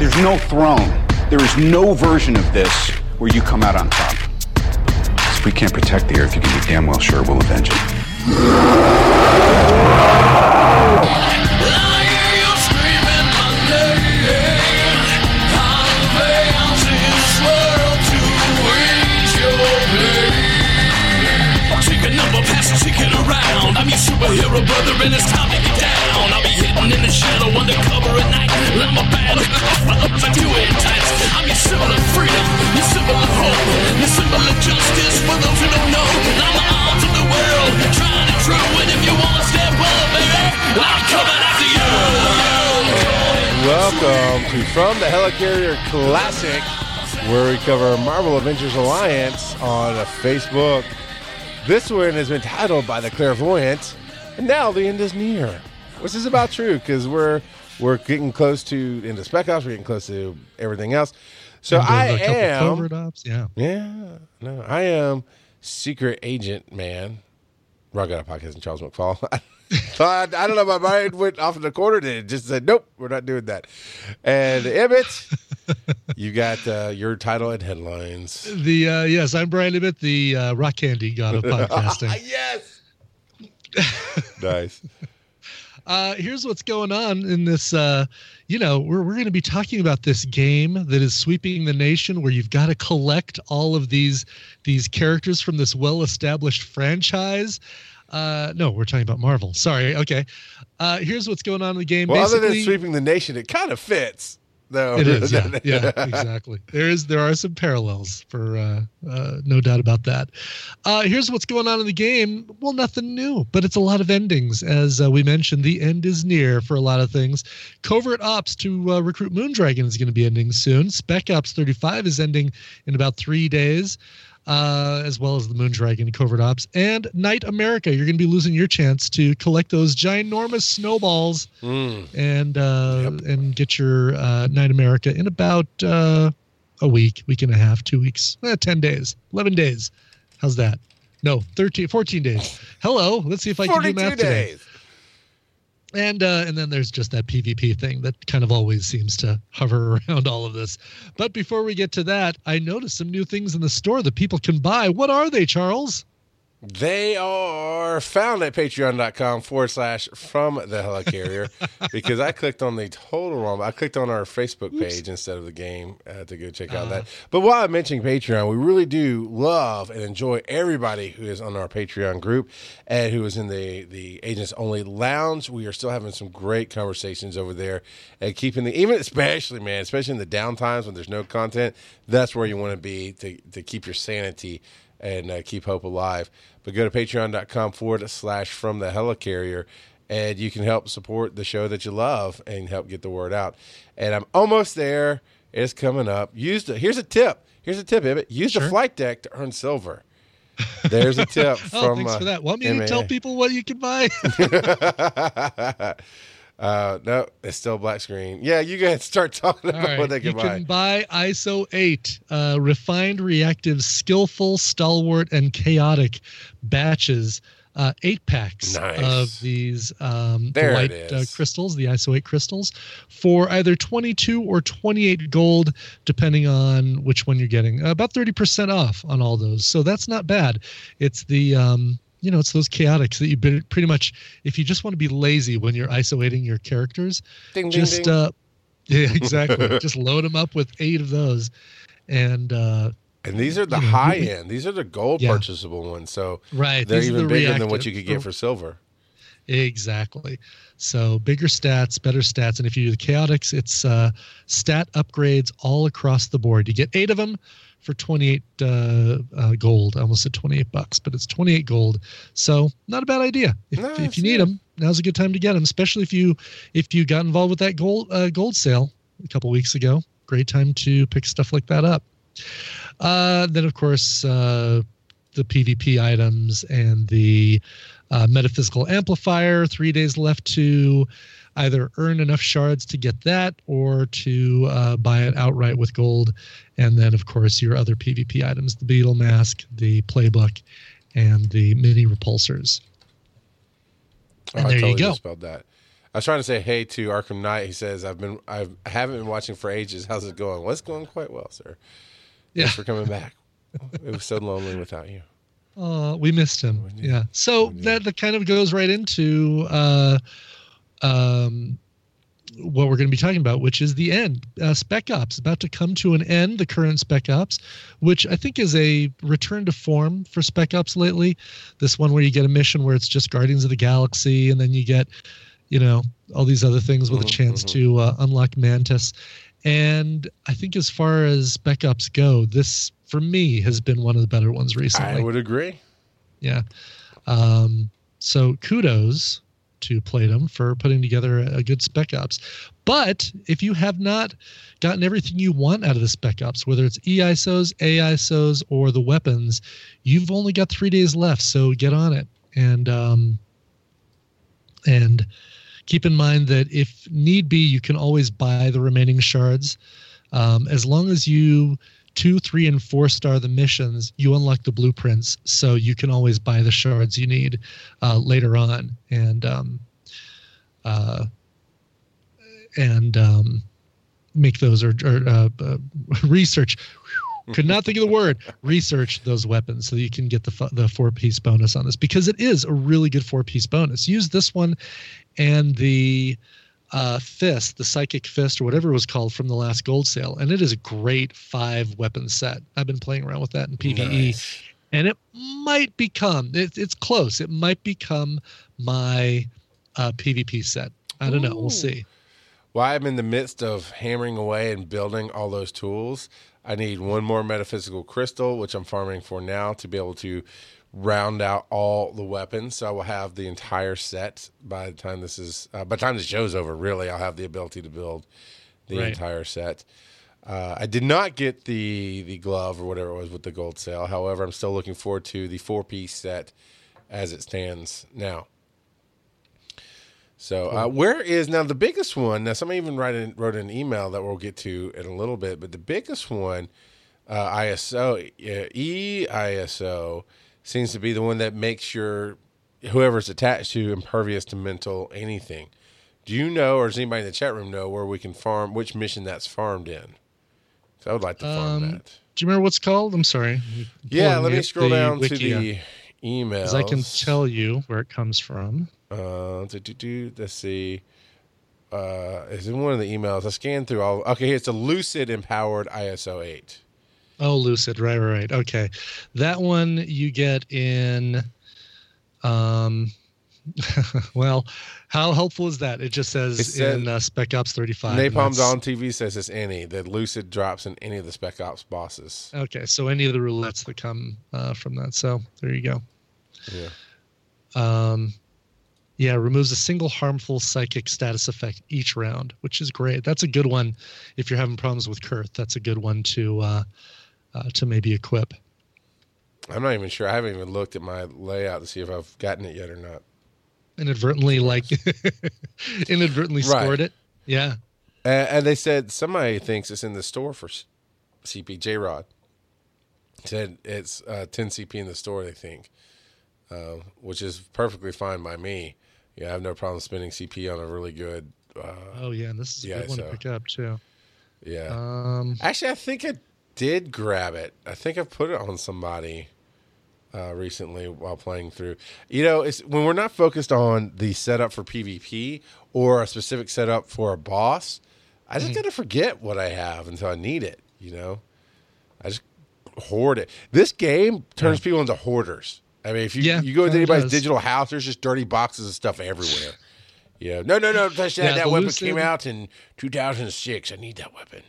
There's no throne. There is no version of this where you come out on top. If we can't protect the Earth, you can be damn well sure we'll avenge it. I'm your superhero brother and it's time to get down. I'll be in the shadow undercover. I'm a bad I do it tight. I'm your symbol of freedom, your symbol of hope, your symbol of justice for those who don't know. I'm the arms of the world, trying to true. And if you want to step up, baby, I'm coming after you. Welcome to From the Helicarrier Classic, where we cover Marvel Avengers Alliance on Facebook. This one has been titled by the Clairvoyant, and now the end is near, which is about true because we're we're getting close to into Spec Ops, we're getting close to everything else. So I a couple am, ops, yeah. yeah, no, I am Secret Agent Man. Rock Out Podcast and Charles McFall. I, I don't know, my mind went off in the corner and it just said, nope, we're not doing that. And Emmett, you got uh, your title and headlines. The uh, yes, I'm Brian Ibbott, the uh, rock candy god of podcasting. yes. nice. Uh, here's what's going on in this. Uh, you know, we're we're going to be talking about this game that is sweeping the nation, where you've got to collect all of these these characters from this well-established franchise. Uh, no, we're talking about Marvel. Sorry. Okay. Uh, here's what's going on in the game. Well, other than sweeping the nation, it kind of fits. Though. It is, yeah, yeah, exactly. There is, there are some parallels for, uh, uh, no doubt about that. Uh, here's what's going on in the game. Well, nothing new, but it's a lot of endings, as uh, we mentioned. The end is near for a lot of things. Covert Ops to uh, recruit Moondragon is going to be ending soon. Spec Ops 35 is ending in about three days. Uh, as well as the Moondragon Covert Ops and Night America. You're going to be losing your chance to collect those ginormous snowballs Mm. and uh, and get your uh, Night America in about uh, a week, week and a half, two weeks, eh, 10 days, 11 days. How's that? No, 13, 14 days. Hello. Let's see if I can do 42 math today. And uh, and then there's just that PvP thing that kind of always seems to hover around all of this. But before we get to that, I noticed some new things in the store that people can buy. What are they, Charles? They are found at patreon.com forward slash from the helicarrier because I clicked on the total wrong. I clicked on our Facebook page instead of the game uh, to go check out that. But while I'm mentioning Patreon, we really do love and enjoy everybody who is on our Patreon group and who is in the, the Agents Only Lounge. We are still having some great conversations over there and keeping the, even especially, man, especially in the down times when there's no content, that's where you want to be to, to keep your sanity and uh, keep hope alive. But go to patreon.com forward slash from the helicarrier and you can help support the show that you love and help get the word out. And I'm almost there. It's coming up. Use the, here's a tip. Here's a tip, Ibbott. Use the flight deck to earn silver. There's a tip Oh, from thanks uh, for that. Want me to tell people what you can buy? uh, no, it's still black screen. Yeah, you guys start talking about right, what they can you buy. can buy ISO 8, uh, refined, reactive, skillful, stalwart, and chaotic batches. Uh, eight packs Nice. of these um, There light uh, crystals, the ISO 8 crystals, for either 22 or 28 gold, depending on which one you're getting. About 30% off on all those. So that's not bad. It's the. Um, you know, it's those chaotics that you be- pretty much, if you just want to be lazy when you're ISO-ating your characters, Ding, ding, just ding. uh yeah exactly just load them up with eight of those and uh and these are the you know, high we- end. These are the gold Yeah. purchasable ones. So right they're these even the bigger than what you could get for silver. exactly so bigger stats better stats and if you do the chaotics it's uh stat upgrades all across the board you get eight of them for 28 uh, uh gold I almost said 28 bucks but it's 28 gold so not a bad idea if, No, if you need good. them now's a good time to get them especially if you if you got involved with that gold uh, gold sale a couple weeks ago great time to pick stuff like that up Uh, then, of course, uh, the PvP items and the uh, metaphysical amplifier. Three days left to either earn enough shards to get that or to uh, buy it outright with gold. And then, of course, your other PvP items the beetle mask, the playbook, and the mini repulsors. Oh, And I there you totally go. misspelled that. I was trying to say hey to Arkham Knight. He says I've been I've, I haven't been watching for ages. How's it going? Well, it's going quite well, sir. Yeah. Thanks for coming back. it was so lonely without you. Oh, we missed him. Yeah. So that, that kind of goes right into uh, um, what we're going to be talking about, which is the end. Uh, Spec Ops about to come to an end. The current Spec Ops, which I think is a return to form for Spec Ops lately. This one where you get a mission where it's just Guardians of the Galaxy, and then you get, you know, all these other things with a chance to uh, unlock Mantis. And I think as far as Spec Ops go, this for me has been one of the better ones recently. I would agree. Yeah. Um, so kudos to Playdom for putting together a, a good Spec Ops. But if you have not gotten everything you want out of the Spec Ops, whether it's EISOs, AISOs, or the weapons, you've only got three days left. So get on it. And um, and keep in mind that if need be, you can always buy the remaining shards. Um, as long as you two, three, and four star the missions, you unlock the blueprints, so you can always buy the shards you need uh, later on, and um, uh, and um, make those or, or uh, uh, research. Could not think of the word. Research those weapons so you can get the the four piece bonus on this because it is a really good four piece bonus. Use this one and the uh, fist, the psychic fist, or whatever it was called from the last gold sale, and it is a great five weapon set. I've been playing around with that in PVE, Nice. and it might become it, it's close. It might become my uh, PvP set. I don't know. We'll Ooh. see. Well, I'm in the midst of hammering away and building all those tools. I need one more metaphysical crystal, which I'm farming for now to be able to round out all the weapons. So I will have the entire set by the time this is uh, by the time the show's over. Really, I'll have the ability to build the Right. entire set. Uh, I did not get the the glove or whatever it was with the gold sale. However, I'm still looking forward to the four piece set as it stands now. So uh, where is now the biggest one? Now somebody even write in, wrote an email that we'll get to in a little bit, but the biggest one, uh, ISO uh, EISO, seems to be the one that makes your whoever's attached to impervious to mental anything. Do you know, or does anybody in the chat room know where we can farm which mission that's farmed in? 'Cause I would like to farm Um, that. Do you remember what's called? I'm sorry. Yeah, let me scroll down wiki, to the email. I can tell you where it comes from. Uh, do, do, do, let's see. Uh, is in one of the emails. I scanned through all. Okay, it's a Lucid empowered ISO eight. Oh, Lucid, right, right, right. Okay, that one you get in. Um, well, how helpful is that? It just says It says- in uh, Spec Ops 35. and Napalm Dawn TV says it's any. The Lucid drops in any of the Spec Ops bosses. Okay, so any of the roulettes that come uh, from that. So there you go. Yeah. Um, yeah, removes a single harmful psychic status effect each round, which is great. That's a good one if you're having problems with Kurth. That's a good one to uh, to maybe equip. I'm not even sure. I haven't even looked at my layout to see if I've gotten it yet or not. Inadvertently, like inadvertently Right. scored it. Yeah. Uh, and they said somebody thinks it's in the store for CPJ Rod said it's uh, 10 CP in the store. They think, uh, which is perfectly fine by me. Yeah, I have no problem spending CP on a really good. Uh, Oh yeah, and this is a Yeah, good one so- to pick up too. yeah. Um, Actually, I think I did grab it. I think I've put it on somebody uh, recently while playing through. You know, it's when we're not focused on the setup for PvP or a specific setup for a boss. I just gotta forget what I have until I need it. You know, I just hoard it. This game turns people into hoarders. I mean, if you Yeah, you go into anybody's does. digital house, there's just dirty boxes of stuff everywhere. Yeah, no, no, no, touch that. Yeah, that weapon came out in 2006. I need that weapon.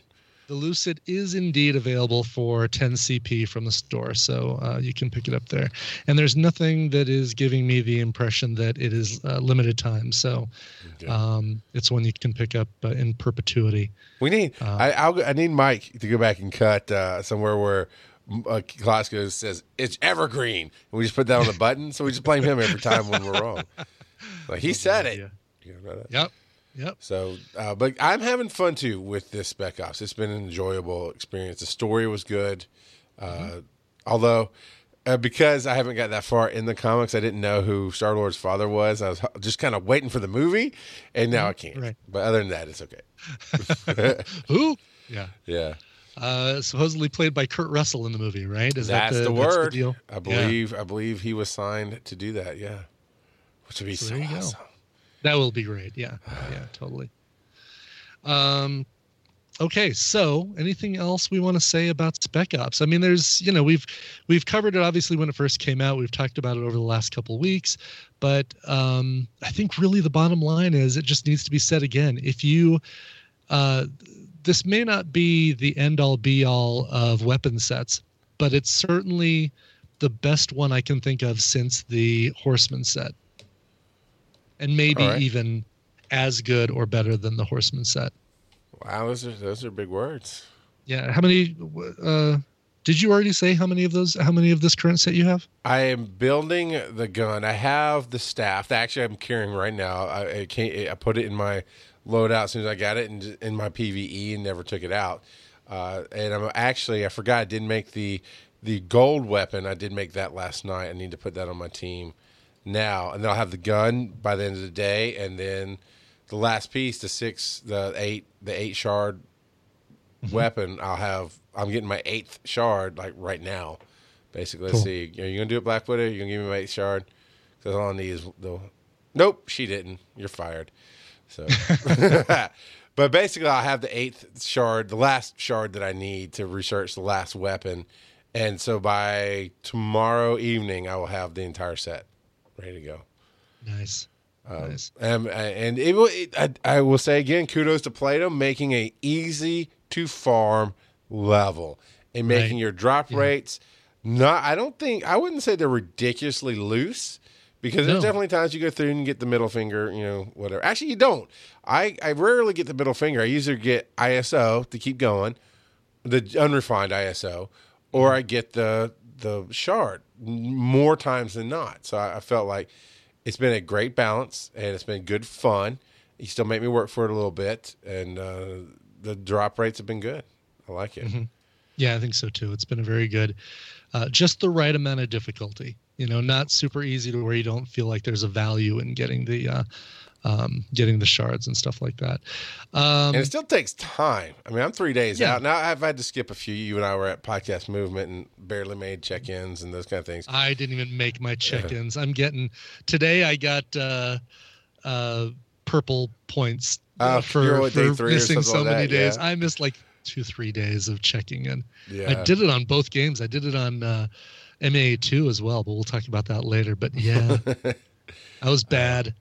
The Lucid is indeed available for 10 CP from the store, so uh, you can pick it up there. And there's nothing that is giving me the impression that it is uh, limited time, so um, it's one you can pick up uh, in perpetuity. We need. I I'll, I need Mike to go back and cut uh, somewhere where uh, Glasgow says it's evergreen, and we just put that on the button. So we just blame him every time when we're wrong. Like he said it. idea. You know that? Yep. Yep. So, uh, but I'm having fun too with this Spec Ops. It's been an enjoyable experience. The story was good, uh, although uh, because I haven't got that far in the comics, I didn't know who Star Lord's father was. I was just kind of waiting for the movie, and now I can't. Right. But other than that, it's okay. Who? Yeah. Yeah, Uh, supposedly played by Kurt Russell in the movie, right? Is that's, that the, that's word. deal? I Yeah. believe. I believe he was signed to do that. Yeah, which would be So so, you go. That will be great. Yeah. Yeah, totally. Um okay, so anything else we want to say about Spec Ops? I mean, there's, you know, we've we've covered it obviously when it first came out. We've talked about it over the last couple weeks, but um I think really the bottom line is it just needs to be said again. If you uh this may not be the end all be all of weapon sets, but it's certainly the best one I can think of since the Horseman set and maybe right. even as good or better than the Horseman set. Wow, those are those are big words. Yeah. How many? Uh, did you already say how many of those? How many of this current set you have? I am building the gun. I have the staff. Actually, I'm carrying right now. I, I can't. I put it in my loadout as soon as I got it in, in my PVE and never took it out. Uh, and I'm actually I forgot I didn't make the the gold weapon. I did make that last night. I need to put that on my team now, and then I'll have the gun by the end of the day, and then the last piece, the six, the eight, the eight shard mm-hmm. weapon. I'll have. I'm getting my eighth shard like right now. Basically, let's see. Are you gonna do it, Blackwood? Are you gonna give me my eighth shard? Because all I need is the. Nope, she didn't. You're fired. So, but basically, I'll have the eighth shard, the last shard that I need to research the last weapon, and so by tomorrow evening, I will have the entire set ready to go. Nice. nice. Um, and it, it, I, I will say again, kudos to Playdom making a easy to farm level and making Right. your drop rates not. I don't think I wouldn't say they're ridiculously loose because there's definitely times you go through and get the middle finger, you know, whatever. Actually, you don't. I I rarely get the middle finger. I usually get ISO to keep going, the unrefined ISO, or I get the the shard more times than not. So I, I felt like it's been a great balance and it's been good fun. You still make me work for it a little bit, and uh, the drop rates have been good. I like it. Yeah, I think so too. It's been a very good, uh, just the right amount of difficulty. You know, not super easy to where you don't feel like there's a value in getting the, uh, um, getting the shards and stuff like that. Um, And it still takes time. I mean, I'm three days Yeah. out now. I've had to skip a few. You and I were at Podcast Movement and barely made check-ins and those kind of things. I didn't even make my check-ins. I'm getting today. I got uh, uh, purple points uh, Oh, for, for three missing so like many that, days. yeah. I missed like two, three days of checking in. Yeah. I did it on both games. I did it on uh, MA two as well, but we'll talk about that later. But yeah, I was bad.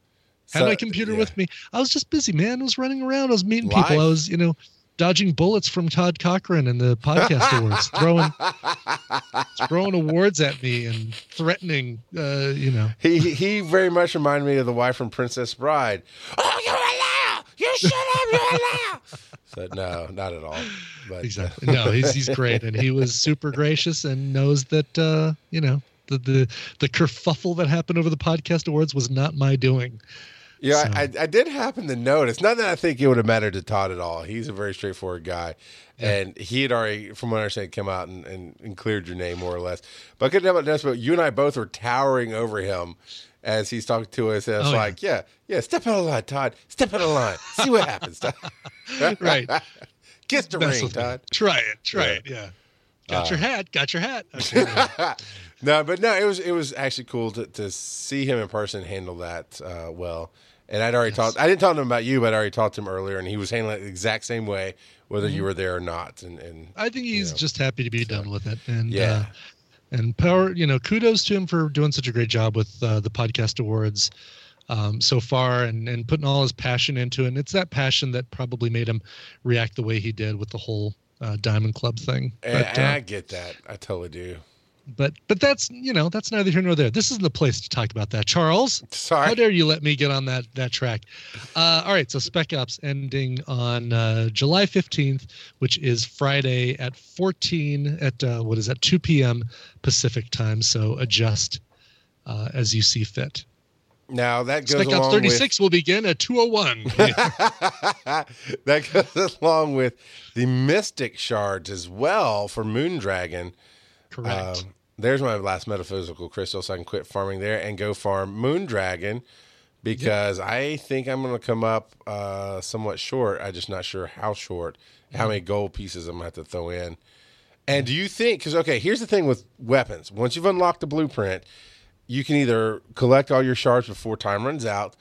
Had So, my computer yeah. with me. I was just busy, man. I was running around. I was meeting Life. people. I was, you know, dodging bullets from Todd Cochran and the podcast awards, throwing throwing awards at me and threatening, uh, you know. He he very much reminded me of the wife from Princess Bride. Oh, you're allowed. You shut up. You're allowed. So no, not at all. But Exactly. No, he's he's great, and he was super gracious and knows that uh, you know the the the kerfuffle that happened over the podcast awards was not my doing. Yeah, So- I, I did happen to notice. Not that I think it would have mattered to Todd at all. He's a very straightforward guy, and he had already, from what I understand, come out and, and, and cleared your name more or less. But I couldn't help but notice. But you and I both were towering over him as he's talking to us. And it's Oh, like, yeah. yeah, step out of line, Todd. Step out of line. See what happens, Todd. Right. Kiss the Mess ring. Todd. Try it. Try Yeah. it. Yeah. Got your hat. Got your hat. Okay, no, but no, it was it was actually cool to, to see him in person handle that uh, well. And I'd already talked. I didn't talk to him about you, but I already talked to him earlier, and he was handling it the exact same way, whether Mm-hmm. you were there or not. And and I think he's Yeah. just happy to be done with it. And Yeah. uh, and power, you know, kudos to him for doing such a great job with uh, the podcast awards um, so far and and putting all his passion into it. And it's that passion that probably made him react the way he did with the whole uh, Diamond Club thing. But, and uh, I get that. I totally do. But but that's you know that's neither here nor there. This isn't the place to talk about that, Charles. Sorry, how dare you let me get on that that track? Uh, all right, so Spec Ops ending on uh, July fifteenth, which is Friday at fourteen at uh, what is that two p.m. Pacific time. So adjust uh, as you see fit. Now that goes Spec Ops along thirty with six will begin at two oh one. that goes along with the Mystic shards as well for Moondragon. Correct. Um, there's my last metaphysical crystal, so I can quit farming there and go farm Moondragon because I think I'm going to come up uh, somewhat short. I'm just not sure how short, how many gold pieces I'm going to have to throw in. And do you think, because, okay, here's the thing with weapons. Once you've unlocked the blueprint, you can either collect all your shards before time runs out,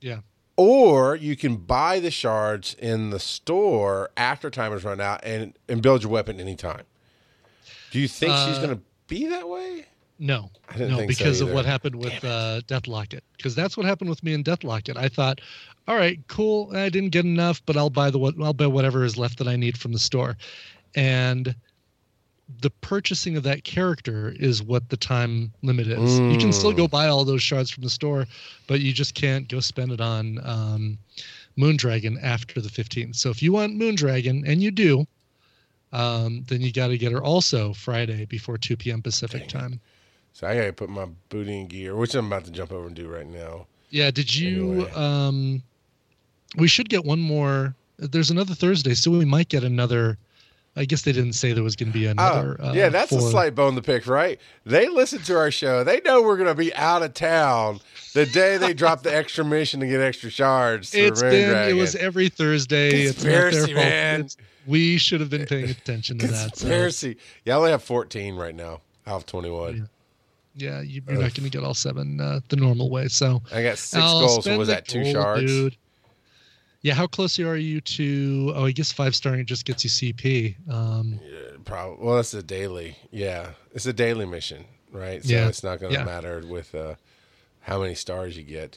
Yeah. or you can buy the shards in the store after time has run out and, and build your weapon anytime. Do you think she's Uh, going to be that way? No, I didn't no, think so because of what happened with uh, Death Locket. Because that's what happened with me in Death Locket. I thought, all right, cool. I didn't get enough, but I'll buy the what I'll buy whatever is left that I need from the store, and the purchasing of that character is what the time limit is. You can still Mm. go buy all those shards from the store, but you just can't go spend it on um, Moondragon after the 15th. So if you want Moondragon, and you do, um, then you got to get her also Friday before 2 p.m. Pacific time. So I got to put my booty in gear, which I'm about to jump over and do right now. Yeah, did you Anyway. um we should get one more there's another Thursday, so we might get another I guess they didn't say there was going to be another Oh, uh, yeah, that's a slight bone to pick, right? They listen to our show. They know we're going to be out of town the day they drop the extra mission to get extra shards. It's been it was every Thursday. It's not their Conspiracy, fault. man. It's- we should have been paying attention to that. So, conspiracy. Yeah, I only have 14 right now out of 21. yeah, you, you're not going to get all seven uh, the normal way. So I got 6 I'll goals. So was that two gold, shards? dude. Yeah, how close are you to? Oh, I guess five starring just gets you CP. Um, Probably. Well, it's a daily. Yeah, it's a daily mission, right? So Yeah. it's not going to Yeah. matter with uh, how many stars you get.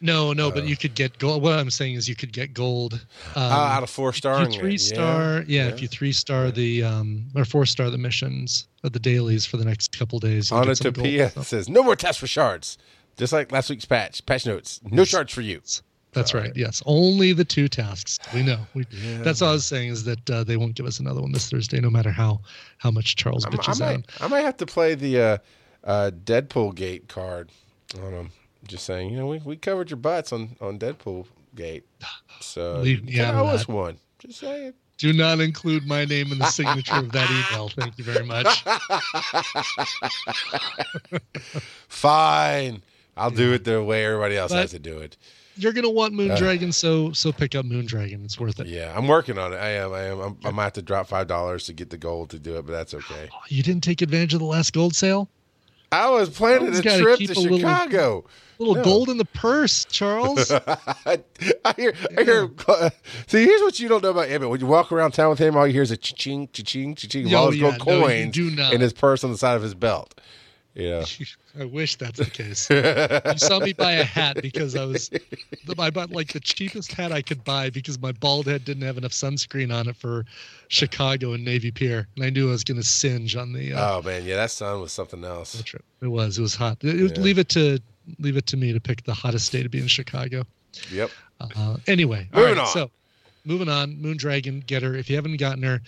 No, no, Uh. but you could get gold. What I'm saying is you could get gold. Um, Uh, out of four star. three star, yeah, if you three star the um or four star the missions of the dailies for the next couple days. you'll get some gold, Onomatopoeia so- says no more tests for shards. Just like last week's patch. Patch notes. No shards for you. That's right. Yes, only the two tasks. We know. We, that's all I was saying is that uh, they won't give us another one this Thursday, no matter how how much Charles I'm- I bitches might, out. I might have to play the uh, uh, Deadpool Gate card on them. Just saying, you know, we, we covered your butts on, on Deadpool Gate. So Leave me out of that. one. Just saying. Do not include my name in the signature of that email. Thank you very much. Fine. I'll do it the way everybody else But- has to do it. You're gonna want Moondragon, uh. so so pick up Moondragon. It's worth it. Yeah, I'm working on it. I am. I am. I'm, I might have to drop five dollars to get the gold to do it, but that's okay. You didn't take advantage of the last gold sale. I was planning a trip to a Chicago. little No. gold in the purse, Charles. I, hear, I hear. See, here's what you don't know about Emmett. When you walk around town with him, all you hear is a cha-ching, cha-ching, cha-ching, Oh, all his gold coins not. in his purse on the side of his belt. Yeah. I wish that's the case. you saw me buy a hat because I was I bought like the cheapest hat I could buy because my bald head didn't have enough sunscreen on it for Chicago and Navy Pier, and I knew I was going to singe on the uh, Oh man, yeah, that sun was something else. trip. It was it was hot. It- it- Leave it to leave it to me to pick the hottest day to be in Chicago. Yep. Uh, anyway, all Moving right, on. So, moving on. Moondragon, get her. If you haven't gotten her,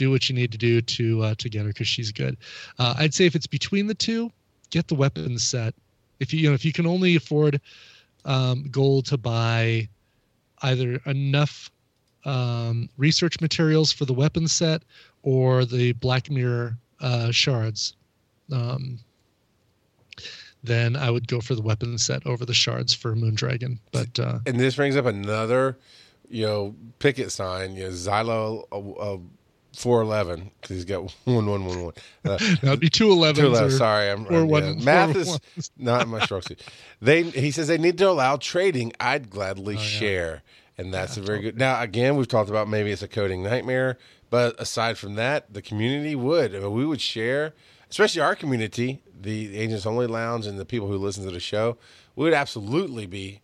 do what you need to do to uh, to get her because she's good. Uh, I'd say if it's between the two, get the weapons set. If you you know if you can only afford um, gold to buy either enough um, research materials for the weapon set or the Black Mirror uh, shards. Um, then I would go for the weapon set over the shards for Moondragon. But uh, And this brings up another, you know, picket sign. You know, Xylo uh, uh, four eleven because he's got one one one one. Uh, That'd be two elevens. Two or- Sorry, I'm or one- yeah. Math is not my strong suit. They he says they need to allow trading. I'd Oh, gladly share, and that's a very good. Now again, we've talked about maybe it's a coding nightmare, but aside from that, the community would. I mean, we would share, especially our community, the Agents Only Lounge, and the people who listen to the show. We would absolutely be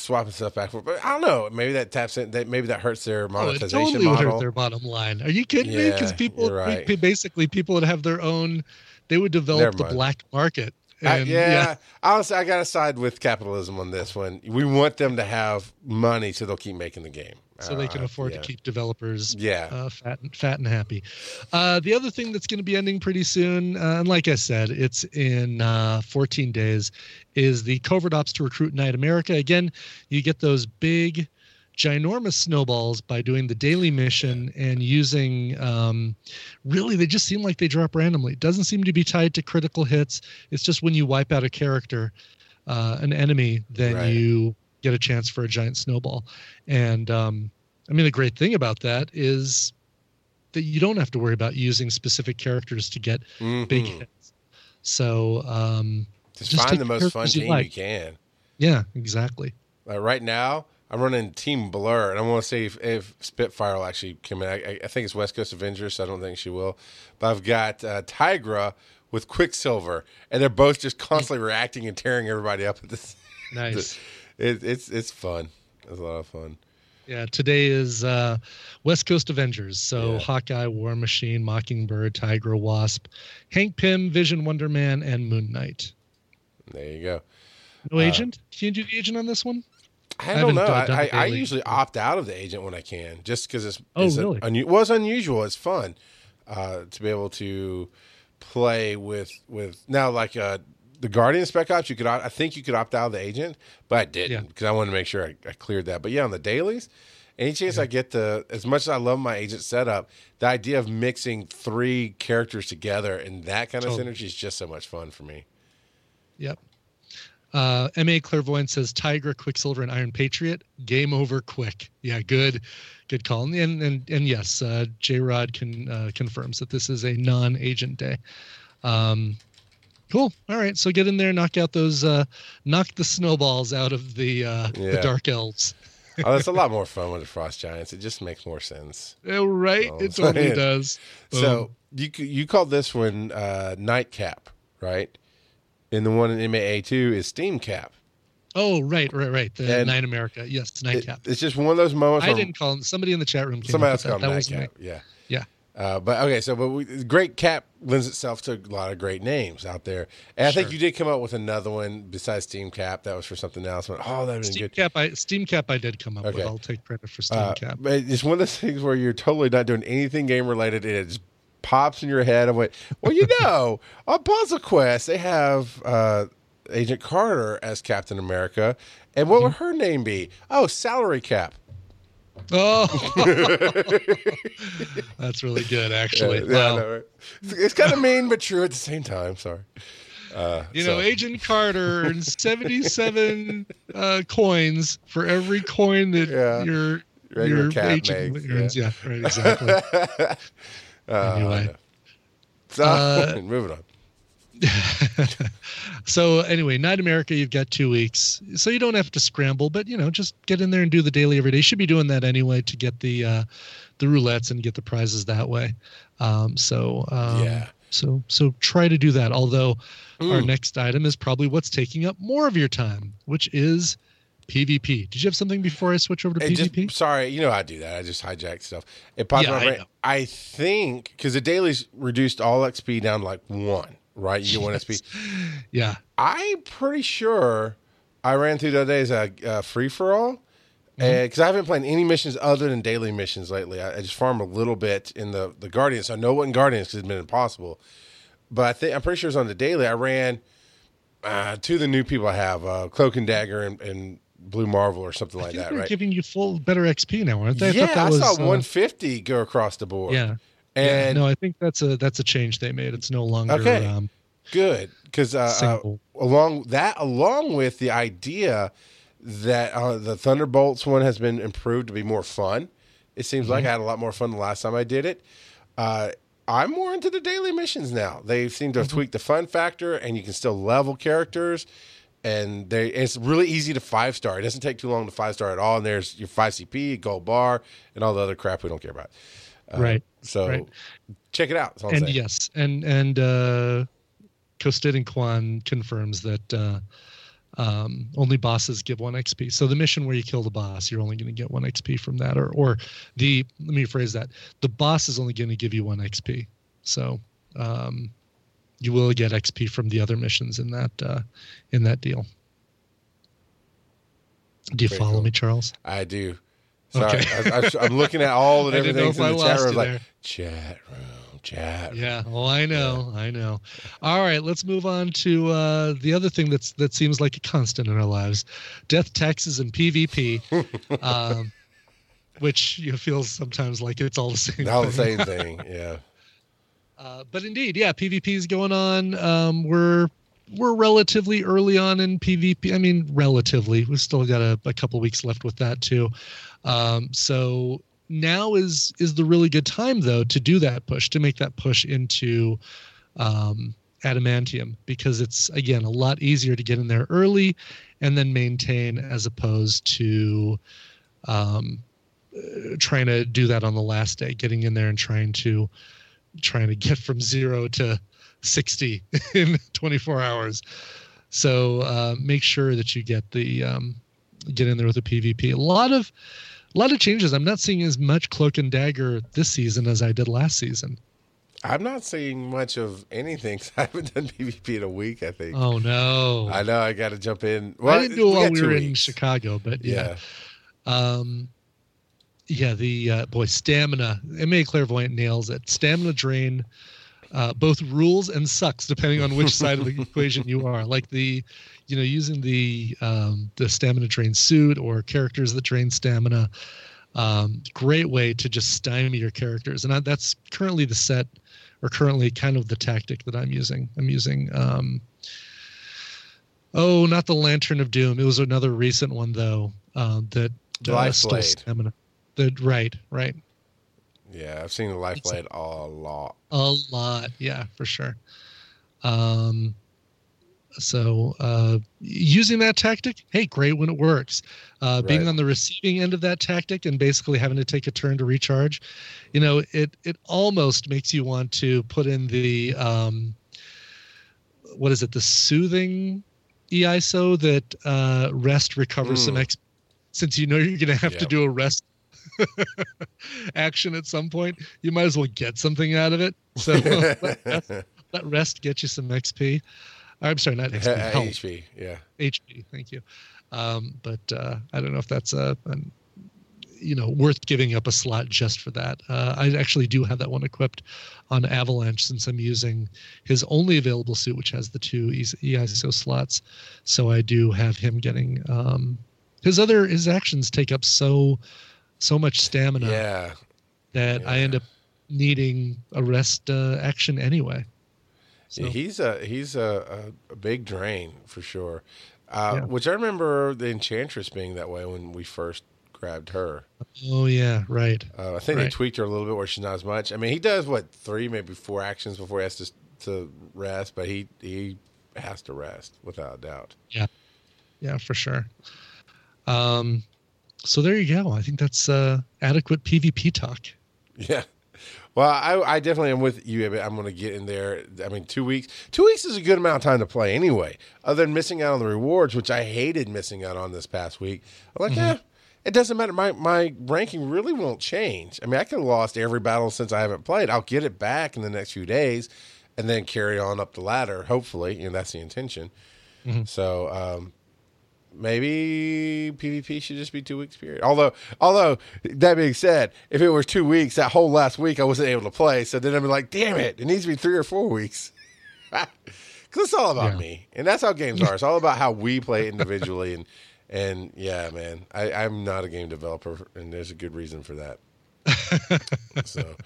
swapping stuff back for. But I don't know. Maybe that taps in. That maybe that hurts their Oh, it monetization totally would model. hurt their bottom line. Are you kidding me? Because people, right. basically, people would have their own. They would develop the black market. I- And, yeah, honestly, I got to side with capitalism on this one. We want them to have money so they'll keep making the game. so they can Uh, afford yeah. to keep developers Yeah. uh, fat, and, fat and happy. Uh, the other thing that's going to be ending pretty soon, uh, and like I said, it's in uh, 14 days, is the Covert Ops to Recruit Night America. Again, you get those big ginormous snowballs by doing the daily mission and using um, really they just seem like they drop randomly. It doesn't seem to be tied to critical hits. It's just when you wipe out a character, uh, an enemy, then Right. you get a chance for a giant snowball. And um, I mean, the great thing about that is that you don't have to worry about using specific characters to get big Mhm. hits. So um, Just, Just find the most fun characters you team like. you can. yeah, exactly. Like right now, I'm running Team Blur, and I want to see if, if Spitfire will actually come in. I, I- think it's West Coast Avengers, so I don't think she will. But I've got uh, Tigra with Quicksilver, and they're both just constantly reacting and tearing everybody up at this. Nice. It, it's it's fun. It's a lot of fun. Yeah, today is uh, West Coast Avengers. So Yeah. Hawkeye, War Machine, Mockingbird, Tigra, Wasp, Hank Pym, Vision, Wonder Man, and Moon Knight. There you go. No Uh, agent? Can you do the agent on this one? I haven't don't know. I, I, I usually opt out of the agent when I can, just because it's, Oh, it's really? unu- well, unusual. It's fun uh, to be able to play with with now like uh, the Guardian Spec Ops. You could I think you could opt out of the agent, but I didn't Yeah. because I wanted to make sure I, I cleared that. But yeah, on the dailies, any chance I get to, as much as I love my agent setup, the idea of mixing three characters together and that kind of Totally. synergy is just so much fun for me. Yep. Uh, MA Clairvoyant says Tigra, Quicksilver, and Iron Patriot. Game over quick. Yeah, good, good call. And and and, yes, uh, J Rod can uh, confirms that this is a non-agent day. Um, cool. All right, so get in there, knock out those, uh, knock the snowballs out of the uh, the dark elves. oh, it's a lot more fun with the Frost Giants. It just makes more sense. Oh, right, Oh, it totally does. So you you call this one uh, Nightcap, right? And the one in MAA two is Steam Cap. oh, right, right, right. The And Nine America. Yes, It- Nightcap. it's just one of those moments. I didn't call him. Somebody in the chat room. Came Somebody else called that. wasn't. Nightcap. Yeah. Yeah. Uh, but okay, so but we, Great Cap lends itself to a lot of great names out there, and I think you did come up with another one besides Steam Cap. That was for something else. Went, oh, that Steam good. Cap, I Steam Cap, I did come up with. Okay. I'll take credit for Steam Uh, Cap. but it's one of those things where you're totally not doing anything game related, and it just pops in your head. I went, well, you know, on Puzzle Quest they have uh, Agent Carter as Captain America, and what would Mm-hmm. her name be? Oh, Salary Cap. Oh, that's really good, actually. Yeah, wow. right? It's, kind of mean but true at the same time. Sorry. Uh, You know, so- Agent Carter earns 77 uh, coins for every coin that Yeah. your Regular your cat agent makes, earns. Yeah, right, exactly. Uh, Anyway. So Uh, moving on. so anyway, Night America, you've got two weeks, so you don't have to scramble, but you know, just get in there and do the daily every day. You should be doing that anyway to get the uh, the roulettes and get the prizes that way. Um, so um, Yeah. so so try to do that. Although our Mm. next item is probably what's taking up more of your time, which is PvP. Did you have something before I switch over to It just- PvP? sorry, you know I do that. I just hijack stuff. It popped Yeah, I. I think because the dailies reduced all XP down like one, right? You want XP. yeah. I'm pretty sure I ran through the other day as a uh, free for all. Mm-hmm. Because I haven't played any missions other than daily missions lately. I, I just farm a little bit in the the Guardians. So I know what in Guardians because it's been impossible. But I think I'm pretty sure it's on the daily. I ran uh, two of the new people I have, uh, Cloak and Dagger and, and Blue Marvel or something like that, right? giving you full better XP now, aren't they? I yeah, I was, saw uh, 150 go across the board. Yeah. and no, I think that's a that's a change they made. It's no longer Okay. um, good because uh, uh, along that, along with the idea that uh, the Thunderbolts one has been improved to be more fun. It seems like Mm-hmm. I had a lot more fun the last time I did it. Uh, I'm more into the daily missions now. They seem to have Mm-hmm. tweaked the fun factor, and you can still level characters. And they, it's really easy to five star. It doesn't take too long to five star at all. And there's your five CP, gold bar, and all the other crap we don't care about. Uh, right. So right. check it out. And yes, and and uh Kostit and Kwan confirms that uh um, only bosses give one XP. So the mission where you kill the boss, you're only going to get one XP from that, or or the let me rephrase that: the boss is only going to give you one XP. So um, you will get XP from the other missions in that uh, in that deal. Do you Very follow cool. me, Charles? I do. Sorry, Okay. I, am looking at all the different things in the chat room. Like there. chat room, chat. room. Yeah. Well, I know. I know. All right, let's move on to uh, the other thing that's that seems like a constant in our lives: death taxes and PvP. um, which you know, feels sometimes like it's all the same. All the same thing. Yeah. Uh, but indeed, yeah, PvP is going on. Um, we're we're relatively early on in PvP. I mean, relatively. We've still got a, a couple weeks left with that too. Um, so now is is the really good time though to do that push to make that push into um, adamantium because it's again a lot easier to get in there early and then maintain as opposed to um, uh, trying to do that on the last day getting in there and trying to trying to get from zero to 60 in 24 hours so uh, make sure that you get the um, get in there with a pvp a lot of a lot of changes i'm not seeing as much cloak and dagger this season as i did last season I'm not seeing much of anything. 'cause I haven't done PvP in a week. I think. oh no I know. I got to jump in. I didn't do it while we were in. Chicago, but yeah. Yeah. Um, yeah, the uh, boy stamina. MA Clairvoyant nails it. Stamina drain, uh, both rules and sucks depending on which side of the equation you are. Like the, you know, using the um, the stamina drain suit or characters that drain stamina. Um, great way to just stymie your characters, and I, that's currently the set, or currently kind of the tactic that I'm using. I'm using. Um, Oh, not the Lantern of Doom. It was another recent one though. Uh, that uh, Blade. stamina. The right, right. Yeah, I've seen the life blade a lot. A lot, yeah, for sure. Um, so uh, using that tactic, hey, great when it works. Uh, Being on the receiving end of that tactic and basically having to take a turn to recharge, you know, it it almost makes you want to put in the um, what is it, the soothing EISO that uh, rest recovers some Mm. X. Since you know you're going to have to do a rest action at some point, you might as well get something out of it. So let, rest, let rest get you some XP. I'm sorry, not XP, health. HP. Yeah. HP. Thank you. Um, but uh, I don't know if that's a, an, you know, worth giving up a slot just for that. Uh, I actually do have that one equipped on Avalanche since I'm using his only available suit, which has the two EISO slots. So I do have him getting um, his other his actions take up so so much stamina Yeah. that I end up needing a rest uh, action anyway. So, Yeah, he's a he's a, a, big drain for sure. Uh, Yeah. Which I remember the Enchantress being that way when we first grabbed her. oh yeah, right. Uh, I think they tweaked her a little bit where she's not as much. I mean, he does what three, maybe four actions before he has to to rest, but he he has to rest without a doubt. Yeah. Yeah, for sure. Um, so there you go. I think that's uh, adequate PvP talk. Yeah. Well, I, I definitely am with you. I'm going to get in there. I mean, two weeks. Two weeks is a good amount of time to play anyway. Other than missing out on the rewards, which I hated missing out on this past week. I'm like, yeah, it doesn't matter. My my ranking really won't change. I mean, I could have lost every battle since I haven't played. I'll get it back in the next few days, and then carry on up the ladder. Hopefully, you know that's the intention. So um, maybe PvP should just be two weeks period. Although, although that being said, if it was two weeks, that whole last week I wasn't able to play. So then I'm like, damn it, it needs to be three or four weeks. Because it's all about Yeah. me, and that's how games are. It's all about how we play individually, and and yeah, man, I, I'm not a game developer, and there's a good reason for that. so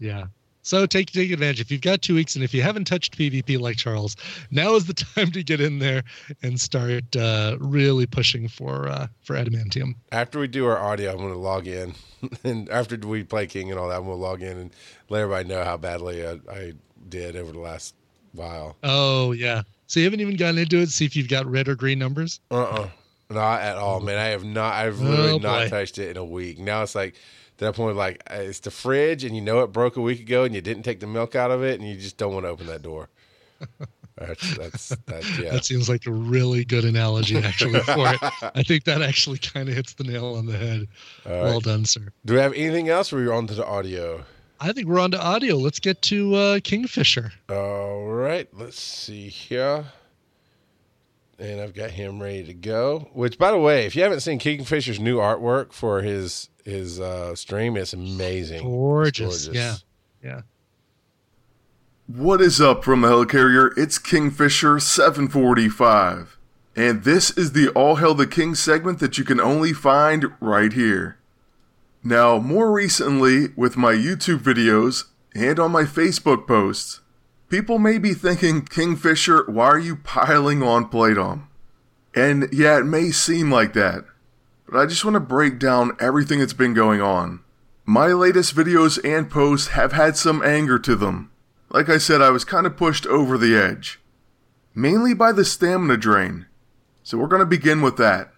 Yeah. So take take advantage. If you've got two weeks and if you haven't touched PvP like Charles, now is the time to get in there and start uh, really pushing for uh, for adamantium. after we do our audio, I'm going to log in, and after we play King and all that, I'm going to log in and let everybody know how badly I, I did over the last while. Oh yeah. So you haven't even gotten into it. See if you've got red or green numbers. Uh uh Not at all, man. I have not. I've literally Oh, not touched it in a week. Now it's like that point, like uh, it's the fridge, and you know it broke a week ago, and you didn't take the milk out of it, and you just don't want to open that door. That's that's that's yeah. That seems like a really good analogy actually for it. I think that actually kind of hits the nail on the head. All Well right. done, sir. Do we have anything else? Or are we on to the audio? I think we're on to audio. Let's get to uh, Kingfisher. All right, let's see here. And I've got him ready to go. Which, by the way, if you haven't seen Kingfisher's new artwork for his his uh, stream, it's amazing. It's Gorgeous. Yeah. Yeah. What is up from the helicarrier? It's Kingfisher 745. And this is the All Hail the King segment that you can only find right here. Now, more recently, with my YouTube videos and on my Facebook posts, people may be thinking, Kingfisher, why are you piling on Playdom? And yeah, it may seem like that, but I just want to break down everything that's been going on. My latest videos and posts have had some anger to them. Like I said, I was kind of pushed over the edge. Mainly by the stamina drain. So we're going to begin with that.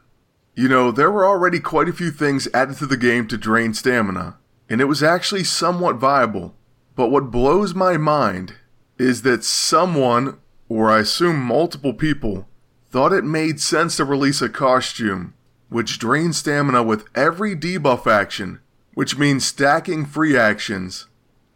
You know, there were already quite a few things added to the game to drain stamina, and it was actually somewhat viable. But what blows my mind is that someone, or I assume multiple people, thought it made sense to release a costume which drains stamina with every debuff action, which means stacking free actions,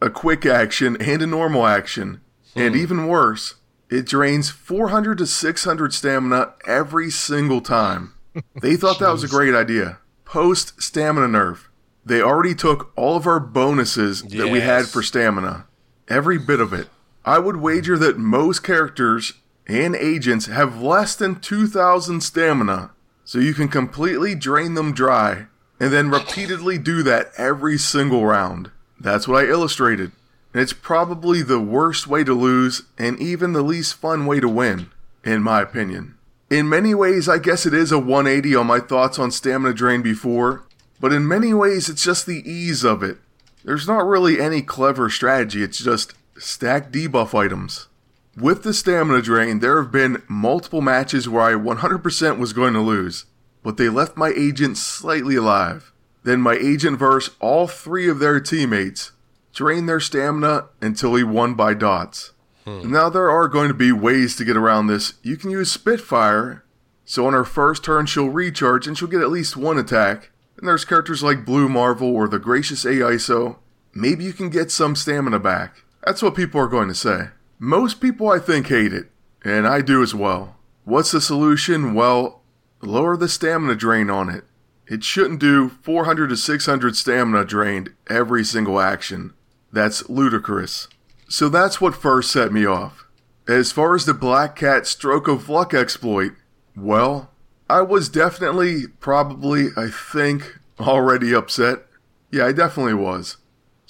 a quick action, and a normal action. And hmm. even worse, it drains 400 to 600 stamina every single time. They thought that was a great idea. Post stamina nerf. They already took all of our bonuses that we had for stamina. Every bit of it. I would wager that most characters and agents have less than 2,000 stamina, so you can completely drain them dry and then repeatedly do that every single round. That's what I illustrated. And it's probably the worst way to lose and even the least fun way to win, in my opinion. In many ways, I guess it is a 180 on my thoughts on stamina drain before, but in many ways, it's just the ease of it. There's not really any clever strategy, it's just stack debuff items. With the stamina drain, there have been multiple matches where I 100% was going to lose, but they left my agent slightly alive. Then my agent versed all three of their teammates, drained their stamina until he won by dots. Hmm. Now there are going to be ways to get around this. You can use Spitfire, so on her first turn she'll recharge and she'll get at least one attack. And there's characters like Blue Marvel or the Gracious AISO. Maybe you can get some stamina back. That's what people are going to say. Most people I think hate it, and I do as well. What's the solution? Well, lower the stamina drain on it. It shouldn't do 400 to 600 stamina drained every single action. That's ludicrous. So that's what first set me off. As far as the Black Cat Stroke of Luck exploit, well, I was definitely, probably, I think, already upset. Yeah, I definitely was.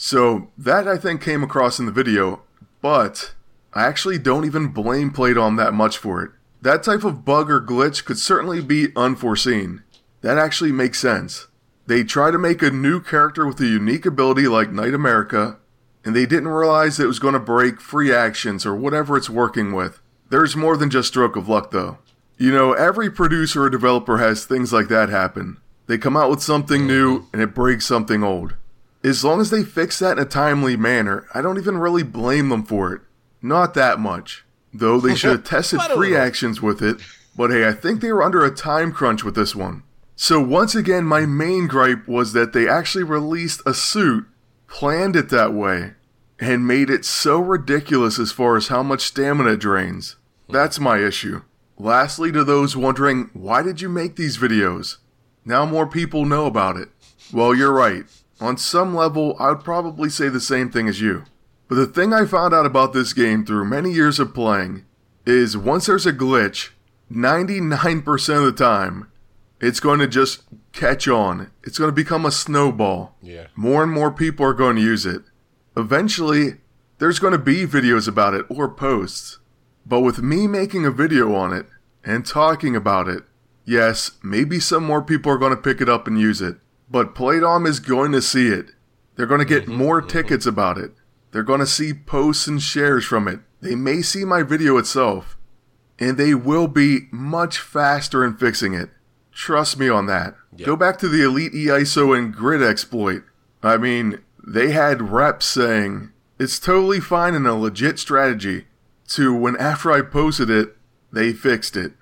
So that I think came across in the video, but I actually don't even blame Playdom that much for it. That type of bug or glitch could certainly be unforeseen. That actually makes sense. They try to make a new character with a unique ability like Knight America, and they didn't realize it was going to break free actions or whatever it's working with. There's more than just stroke of luck though. You know, every producer or developer has things like that happen. They come out with something new and it breaks something old. As long as they fix that in a timely manner, I don't even really blame them for it. Not that much. Though they should have tested free actions with it. But hey, I think they were under a time crunch with this one. So once again, my main gripe was that they actually released a suit, planned it that way, and made it so ridiculous as far as how much stamina drains. That's my issue. Lastly, to those wondering, why did you make these videos? Now more people know about it. Well, you're right. On some level, I would probably say the same thing as you. But the thing I found out about this game through many years of playing is once there's a glitch, 99% of the time, it's going to just catch on. It's going to become a snowball. Yeah. More and more people are going to use it. Eventually, there's going to be videos about it or posts. But with me making a video on it and talking about it, yes, maybe some more people are going to pick it up and use it. But Playdom is going to see it. They're going to get mm-hmm. more tickets about it. They're going to see posts and shares from it. They may see my video itself. And they will be much faster in fixing it. Trust me on that. Yep. Go back to the Elite EISO and Grid exploit. I mean, they had reps saying it's totally fine and a legit strategy to when after I posted it, they fixed it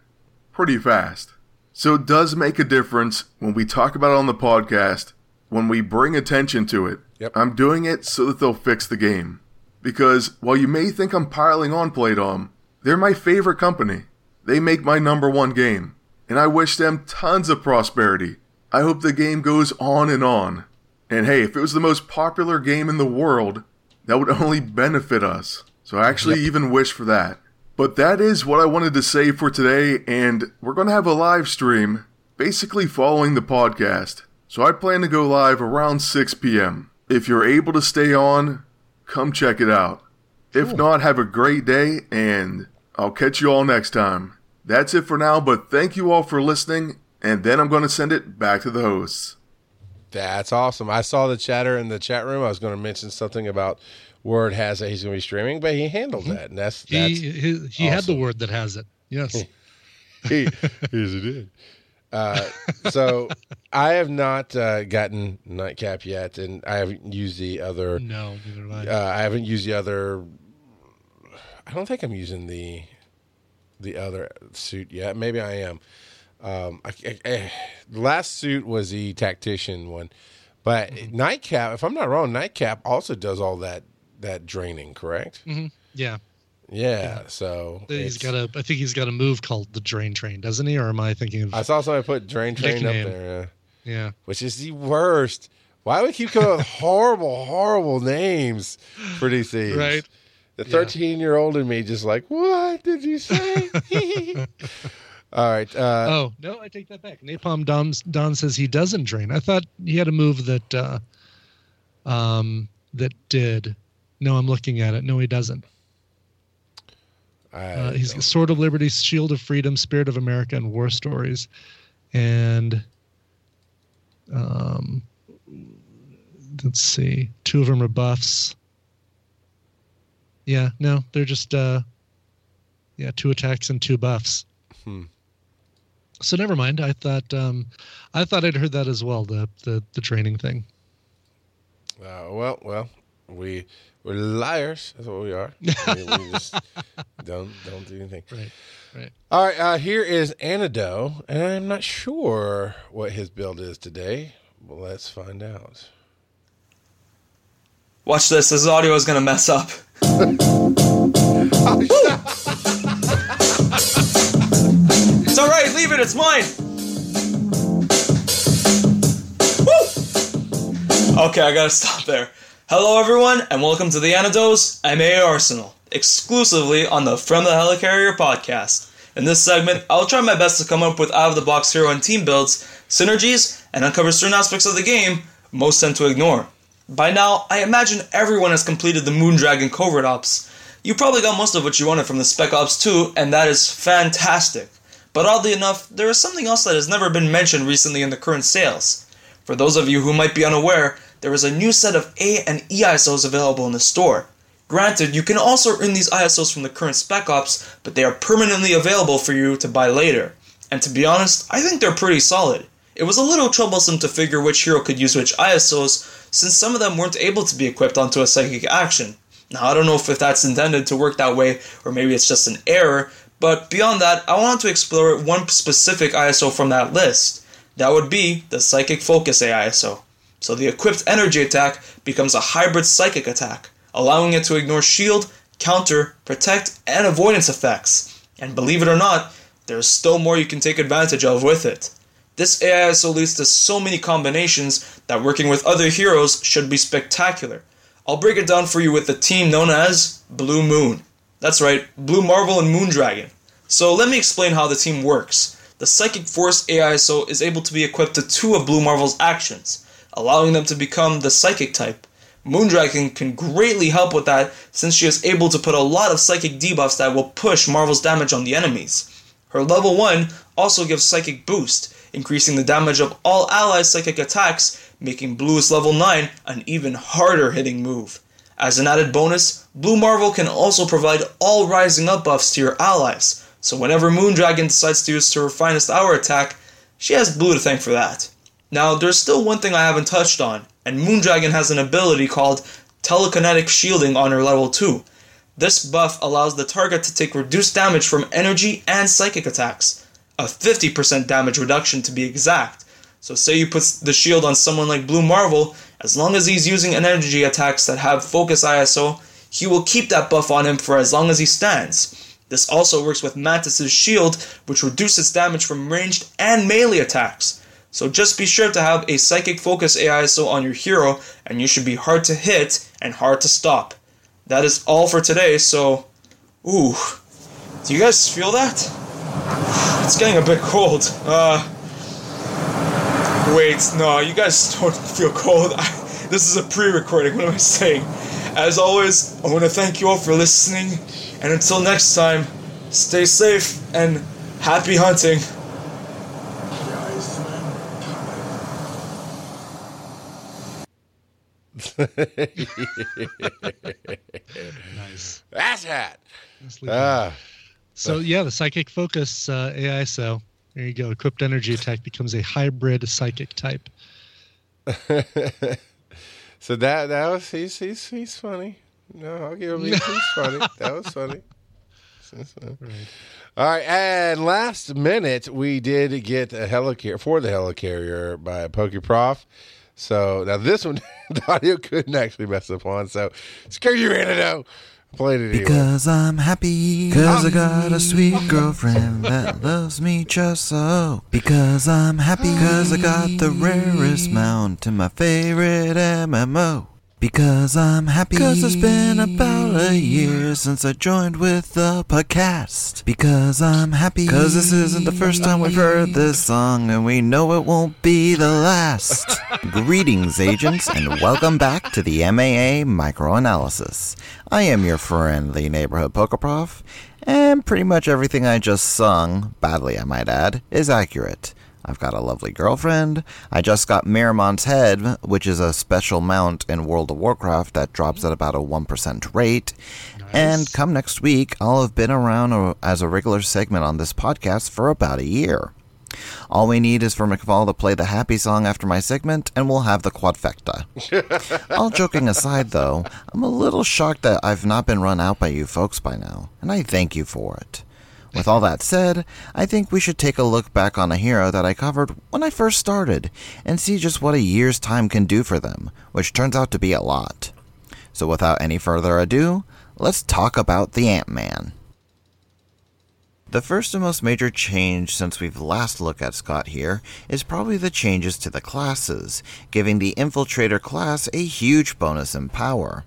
pretty fast. So it does make a difference when we talk about it on the podcast, when we bring attention to it. Yep. I'm doing it so that they'll fix the game. Because while you may think I'm piling on Playdom, they're my favorite company. They make my number one game. And I wish them tons of prosperity. I hope the game goes on and on. And hey, if it was the most popular game in the world, that would only benefit us. So I actually even wish for that. But that is what I wanted to say for today, and we're going to have a live stream basically following the podcast. So I plan to go live around 6 p.m. If you're able to stay on, come check it out. If not, have a great day and I'll catch you all next time. That's it for now, but thank you all for listening, and then I'm going to send it back to the hosts. That's awesome. I saw the chatter in the chat room. I was going to mention something about word has that he's going to be streaming, but he handled that, and that's that's He he, he had the word that has it. Yes. he yes he did. Uh, so I have not uh, gotten nightcap yet, and I haven't used the other. no, neither have I. Uh, I haven't used the other. I don't think I'm using the the other suit yet. Maybe I am. Um, I, I- I- the last suit was the tactician one, but Mm-hmm. nightcap. If I'm not wrong, nightcap also does all that that draining. Correct? yeah. Yeah. So he's got a. I think he's got a move called the Drain Train, doesn't he? Or am I thinking of? I saw somebody put drain train up there. Yeah. yeah. which is the worst. Why do we keep coming up with horrible, horrible names for these things? Right. The 13 year old in me just like, what did you say? All right. Uh, Oh no, I take that back. Napalm Don Don says he doesn't drain. I thought he had a move that uh, um that did. No, I'm looking at it. No, he doesn't. Uh, he's don't- Sword of Liberty, Shield of Freedom, Spirit of America, and War Stories, and um, let's see, two of them are buffs. Yeah, no, they're just uh, yeah, two attacks and two buffs. Hmm. So never mind. I thought um, I thought I'd heard that as well. The the the training thing. uh, well, well, we we're liars. That's what we are. we, we just don't don't do anything. Right. Right. All right. Uh, here is Antidote, and I'm not sure what his build is today. Well, let's find out. Watch this. This audio is gonna mess up. it's all right. Leave it. It's mine. Woo! Okay, I gotta stop there. Hello, everyone, and welcome to the Antidotes MA Arsenal, exclusively on the From the Helicarrier podcast. In this segment, I'll try my best to come up with out of the box hero and team builds, synergies, and uncover certain aspects of the game most tend to ignore. By now, I imagine everyone has completed the Moondragon Covert Ops. You probably got most of what you wanted from the Spec Ops 2, and that is fantastic. But oddly enough, there is something else that has never been mentioned recently in the current sales. For those of you who might be unaware, there is a new set of A and E ISOs available in the store. Granted, you can also earn these ISOs from the current Spec Ops, but they are permanently available for you to buy later. And to be honest, I think they're pretty solid. It was a little troublesome to figure which hero could use which ISOs, since some of them weren't able to be equipped onto a psychic action. Now, I don't know if that's intended to work that way, or maybe it's just an error, but beyond that, I wanted to explore one specific ISO from that list. That would be the Psychic Focus AISO. So the equipped energy attack becomes a hybrid psychic attack, allowing it to ignore shield, counter, protect, and avoidance effects. And believe it or not, there's still more you can take advantage of with it. This AISO leads to so many combinations that working with other heroes should be spectacular. I'll break it down for you with the team known as Blue Moon. That's right, Blue Marvel and Moondragon. So let me explain how the team works. The Psychic Force AISO is able to be equipped to two of Blue Marvel's actions, allowing them to become the Psychic type. Moondragon can greatly help with that since she is able to put a lot of psychic debuffs that will push Marvel's damage on the enemies. Her level 1 also gives Psychic Boost, increasing the damage of all allies' psychic attacks, making Blue's level 9 an even harder hitting move. As an added bonus, Blue Marvel can also provide all rising up buffs to your allies, so whenever Moondragon decides to use her finest hour attack, she has Blue to thank for that. Now, there's still one thing I haven't touched on, and Moondragon has an ability called Telekinetic Shielding on her level 2. This buff allows the target to take reduced damage from energy and psychic attacks, a 50% damage reduction to be exact. So, say you put the shield on someone like Blue Marvel, as long as he's using energy attacks that have focus ISO, he will keep that buff on him for as long as he stands. This also works with Mantis's shield, which reduces damage from ranged and melee attacks. So just be sure to have a psychic focus AISO on your hero, and you should be hard to hit and hard to stop. That is all for today, so. Ooh. Do you guys feel that? It's getting a bit cold. Uh. Wait, no, you guys don't feel cold. I, this is a pre-recording. What am I saying? As always, I want to thank you all for listening, and until next time, stay safe and happy hunting. Nice. That's hat. Ah, So yeah, the psychic focus uh, AI. So there you go. Equipped energy attack becomes a hybrid psychic type. so that that was he's he's he's funny. No, I'll give him he's, funny. That was funny. All right, and last minute we did get a helicarrier for the helicarrier by PokeProf. So now this one, the audio couldn't actually mess up on. So screw you, Antidote. Played it anyway. Because I'm happy. Cause I got a sweet girlfriend that loves me just so. Because I'm happy. Cause I got the rarest mount in my favorite MMO. Because I'm happy. Cause it's been about a year since I joined with the podcast. Because I'm happy. Cause this isn't the first time we've heard this song, and we know it won't be the last. Greetings, agents, and welcome back to the MAA Microanalysis. I am your friendly neighborhood poker prof, and pretty much everything I just sung, badly I might add, is accurate. I've got a lovely girlfriend. I just got Mimiron's Head, which is a special mount in World of Warcraft that drops at about a 1% rate. And come next week, I'll have been around uh, as a regular segment on this podcast for about a year. All we need is for McFall to play the happy song after my segment, and we'll have the quadfecta. All joking aside, though, I'm a little shocked that I've not been run out by you folks by now, and I thank you for it. With all that said, I think we should take a look back on a hero that I covered when I first started and see just what a year's time can do for them, which turns out to be a lot. So without any further ado, let's talk about the Ant Man. The first and most major change since we've last looked at Scott here is probably the changes to the classes, giving the Infiltrator class a huge bonus in power.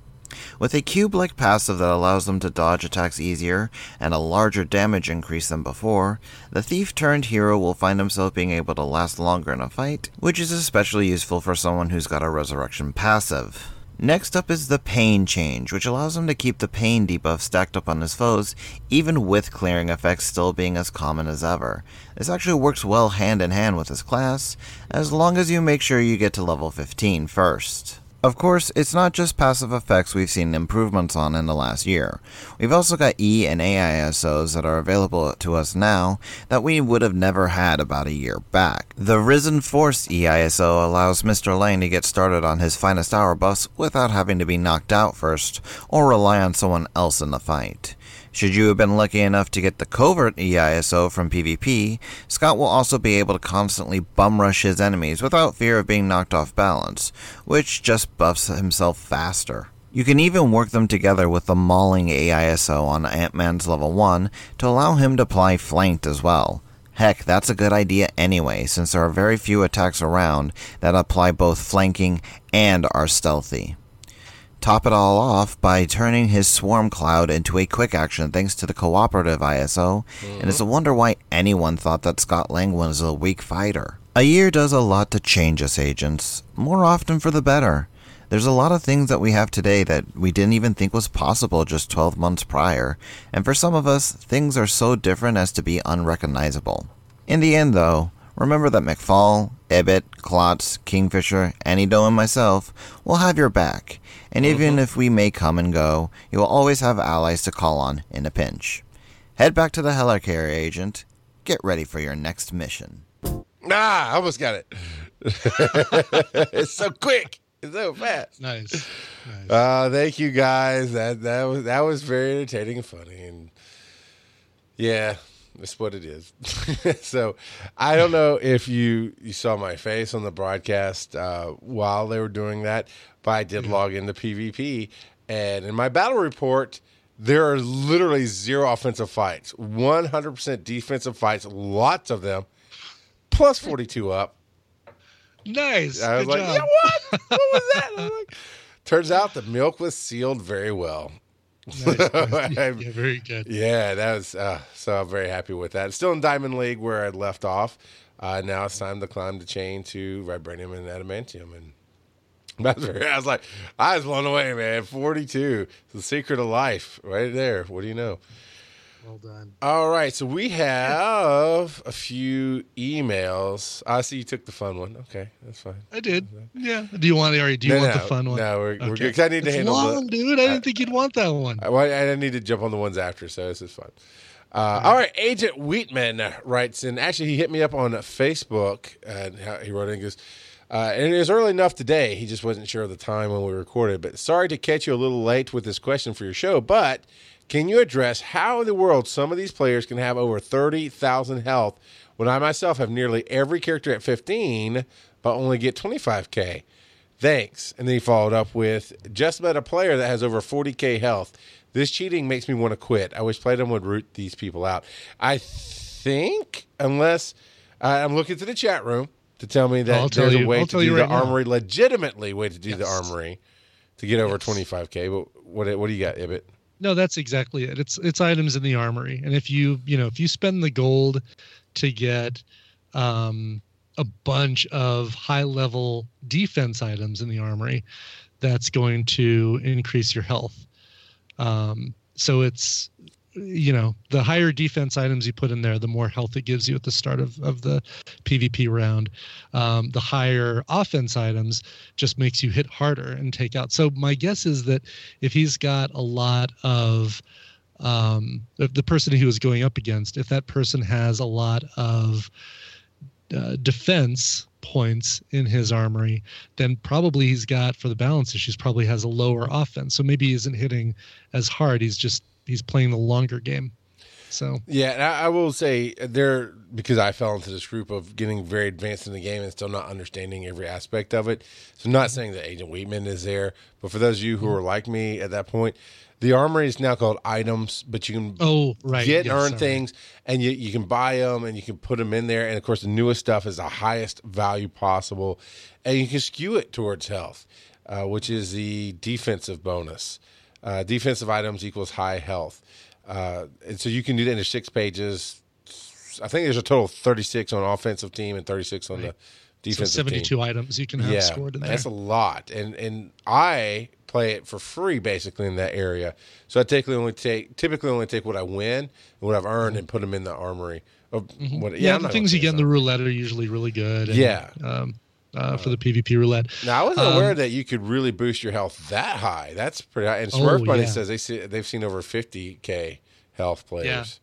With a cube like passive that allows them to dodge attacks easier and a larger damage increase than before, the thief turned hero will find himself being able to last longer in a fight, which is especially useful for someone who's got a resurrection passive. Next up is the pain change, which allows him to keep the pain debuff stacked up on his foes, even with clearing effects still being as common as ever. This actually works well hand in hand with his class, as long as you make sure you get to level 15 first. Of course, it's not just passive effects we've seen improvements on in the last year. We've also got E and AISOs that are available to us now that we would have never had about a year back. The Risen Force EISO allows Mr. Lang to get started on his finest hour buffs without having to be knocked out first or rely on someone else in the fight. Should you have been lucky enough to get the covert EISO from PvP, Scott will also be able to constantly bum rush his enemies without fear of being knocked off balance, which just buffs himself faster. You can even work them together with the Mauling AISO on Ant Man's level 1 to allow him to apply Flanked as well. Heck, that's a good idea anyway, since there are very few attacks around that apply both flanking and are stealthy. Top it all off by turning his Swarm Cloud into a quick action thanks to the cooperative ISO, and it's a wonder why anyone thought that Scott Lang was a weak fighter. A year does a lot to change us agents, more often for the better. There's a lot of things that we have today that we didn't even think was possible just 12 months prior, and for some of us, things are so different as to be unrecognizable. In the end, though, remember that McFall, Ibbott, Klotz, Kingfisher, Anido, and myself will have your back, and even if we may come and go, you will always have allies to call on in a pinch. Head back to the Helicarrier agent. Get ready for your next mission. Ah, I almost got it. it's so quick. It's so fast. Nice. nice. Uh, thank you guys. That that was that was very entertaining and funny, and yeah, that's what it is. so I don't know if you you saw my face on the broadcast uh, while they were doing that, but I did log into PvP, and in my battle report. There are literally zero offensive fights, 100% defensive fights, lots of them, plus 42 up. nice. I was Good like, job. yeah, what? What was that? I was like- Turns out the milk was sealed very well. Nice, nice. yeah, very good. Yeah, that was uh, so I'm very happy with that. Still in Diamond League where I left off. Uh, now it's time to climb the chain to vibranium and adamantium. And that's where I was like, I was blown away, man. 42. It's the secret of life right there. What do you know? Well done. All right, so we have a few emails. I see you took the fun one. Okay, that's fine. I did. Yeah. Do you want? Or do you No, want no, the fun one? no, we're- we're Okay. good, 'cause I need to It's handle the- long, dude. I didn't think you'd want that one. I, well, I need to jump on the ones after, so this is fun. Uh, all right, Agent Wheatman writes, and actually he hit me up on Facebook, and he wrote in, he goes, uh, and it was early enough today. He just wasn't sure of the time when we recorded. But sorry to catch you a little late with this question for your show. But can you address how in the world some of these players can have over thirty thousand health when I myself have nearly every character at fifteen, but only get twenty five k? Thanks. And then he followed up with just met a player that has over 40k health. This cheating makes me want to quit. I wish Playdom would root these people out. I think, unless uh, I'm looking to the chat room to tell me that I'll tell there's a you- way I'll to do you the right now. armory legitimately way to do the armory to get over 25k. But what what do you got, Ibbott? No, that's exactly it. It's it's items in the armory, and if you you know if you spend the gold to get um, a bunch of high level defense items in the armory, that's going to increase your health. Um, so it's you know the higher defense items you put in there, the more health it gives you at the start of of the PvP round. Um, the higher offense items just makes you hit harder and take out. So my guess is that if he's got a lot of um, the, person he was going up against, if that person has a lot of uh, defense points in his armory, then probably he's got for the balance issues probably has a lower offense. So maybe he isn't hitting as hard. He's just he's playing the longer game. So Yeah, and I, will say there because I fell into this group of getting very advanced in the game and still not understanding every aspect of it. So, I'm not saying that Agent Wheatman is there, but for those of you who are like me at that point, the armory is now called items, but you can oh right, get and yes, earn sorry. things, and you you can buy them and you can put them in there. And of course, the newest stuff is the highest value possible, and you can skew it towards health, uh, which is the defensive bonus. Uh, defensive items equals high health, uh, and so you can do that in six pages. I think there's a total of 36 on offensive team and 36 on the So defensive team seventy-two items you can have scored in there. that's a lot, and and I play it for free basically in that area. So I typically only take typically only take what I win and what I've earned and put them in the armory. Of Mm-hmm. yeah, yeah, the things you get in the roulette are usually really good. and, Yeah. um, uh, for the PvP roulette. Now I wasn't Um, aware that you could really boost your health that high. That's pretty. high. And Oh, Smurf Bunny yeah. says they see they've seen over 50k health players.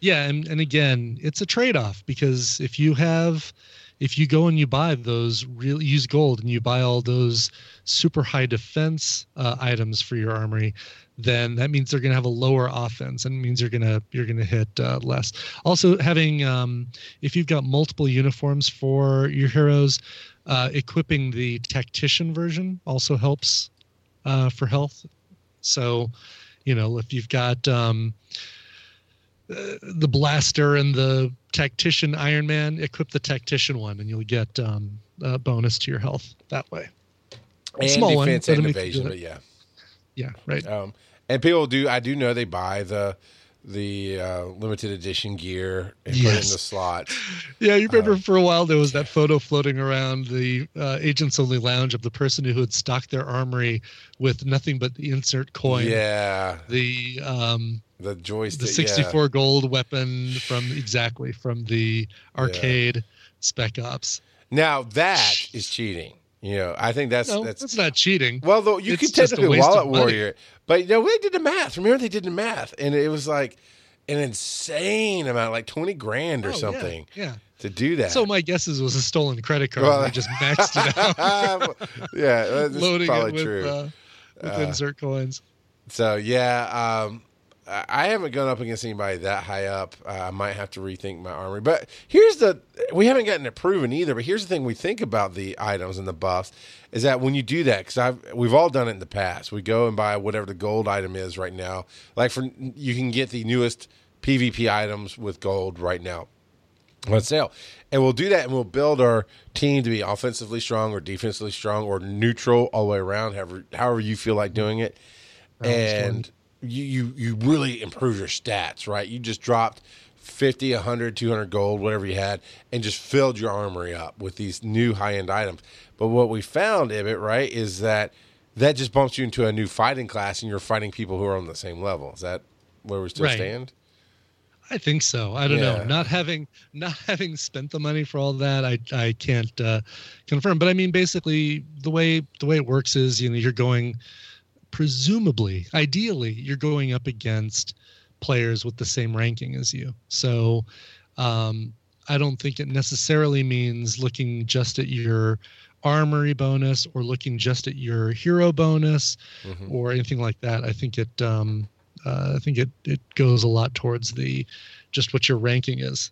Yeah, and, and again, it's a trade-off because if you have if you go and you buy those real use gold and you buy all those super high defense uh, items for your armory, then that means they're going to have a lower offense and it means you're going to you're going to hit uh, less. Also, having um, if you've got multiple uniforms for your heroes, uh, equipping the tactician version also helps uh, for health. So, you know, if you've got um, uh, the blaster and the tactician Iron Man, equip the tactician one, and you'll get um, a bonus to your health that way. And Small one, defense but and it'll make you evasion, but yeah. Yeah, right. Um, and people do. I do know they buy the the uh, limited edition gear and put it in the slot. Yeah, you remember for a while there was that photo floating around the uh, agents only lounge of the person who had stocked their armory with nothing but the insert coin. Yeah, The um, the joystick. the yeah. 64 gold weapon from exactly from the arcade Spec Ops. Now that is cheating. You know, I think that's No, that's, that's, not cheating. well, though you it's could technically wallet warrior, but you know they did the math. Remember they did the math, and it was like an insane amount, like twenty grand or Oh, something Yeah. to do that. So my guess is it was a stolen credit card. Well- and just maxed it out, yeah, that's loading probably it with, true. uh, with insert coins. So yeah, um, I haven't gone up against anybody that high up. Uh, I might have to rethink my armory. But here's the we haven't gotten it proven either. But here's the thing: we think about the items and the buffs is that when you do that, because I've we've all done it in the past. We go and buy whatever the gold item is right now. Like for you can get the newest PvP items with gold right now on sale. And we'll do that and we'll build our team to be offensively strong or defensively strong or neutral all the way around, however, however you feel like doing it. and you, you you really improve your stats, right? You just dropped 50, 100, 200 gold, whatever you had, and just filled your armory up with these new high end items. But what we found, Ibbott, right, is that that just bumps you into a new fighting class and you're fighting people who are on the same level. Is that where we still Right. stand? I think so. I don't Yeah. know. Not having not having spent the money for all that, I I can't uh, confirm. But I mean, basically, the way the way it works is, you know, you're going, presumably, ideally, you're going up against players with the same ranking as you. So, um, I don't think it necessarily means looking just at your armory bonus or looking just at your hero bonus Mhm. or anything like that. I think it um, uh, I think it it goes a lot towards the just what your ranking is.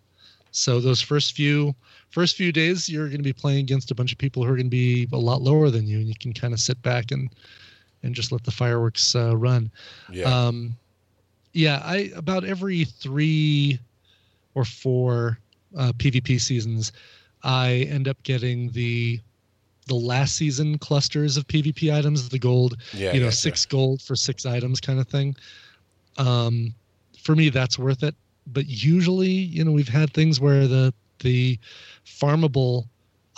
So those first few first few days you're going to be playing against a bunch of people who are going to be a lot lower than you and you can kind of sit back and and just let the fireworks uh, run. Yeah. Um, yeah, I about every three or four uh, PvP seasons, I end up getting the the last season clusters of PvP items, the gold, yeah. you know, gotcha. six gold for six items kind of thing. Um, for me, that's worth it. But usually, you know, we've had things where the the farmable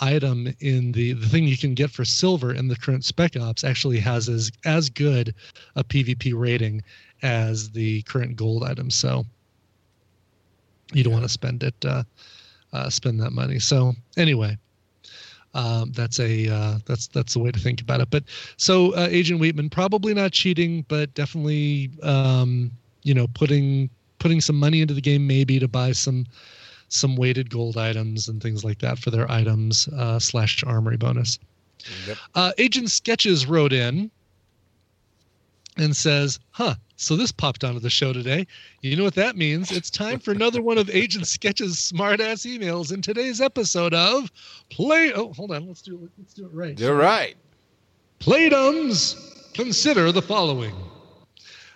item in the the thing you can get for silver in the current spec ops actually has as as good a pvp rating as the current gold item. So you don't want to spend it uh, uh spend that money. So anyway um, that's a uh, that's that's the way to think about it. But so uh, Agent Wheatman probably not cheating, but definitely um, you know putting putting some money into the game maybe to buy some some weighted gold items and things like that for their items uh, slash armory bonus. Yep. Uh, Agent Sketches wrote in and says, "Huh." So this popped onto the show today. You know what that means? It's time for another one of Agent Sketch's smartass emails in today's episode of Play. Oh, hold on. Let's do it. Let's do it right. You're right. Playdums, consider the following.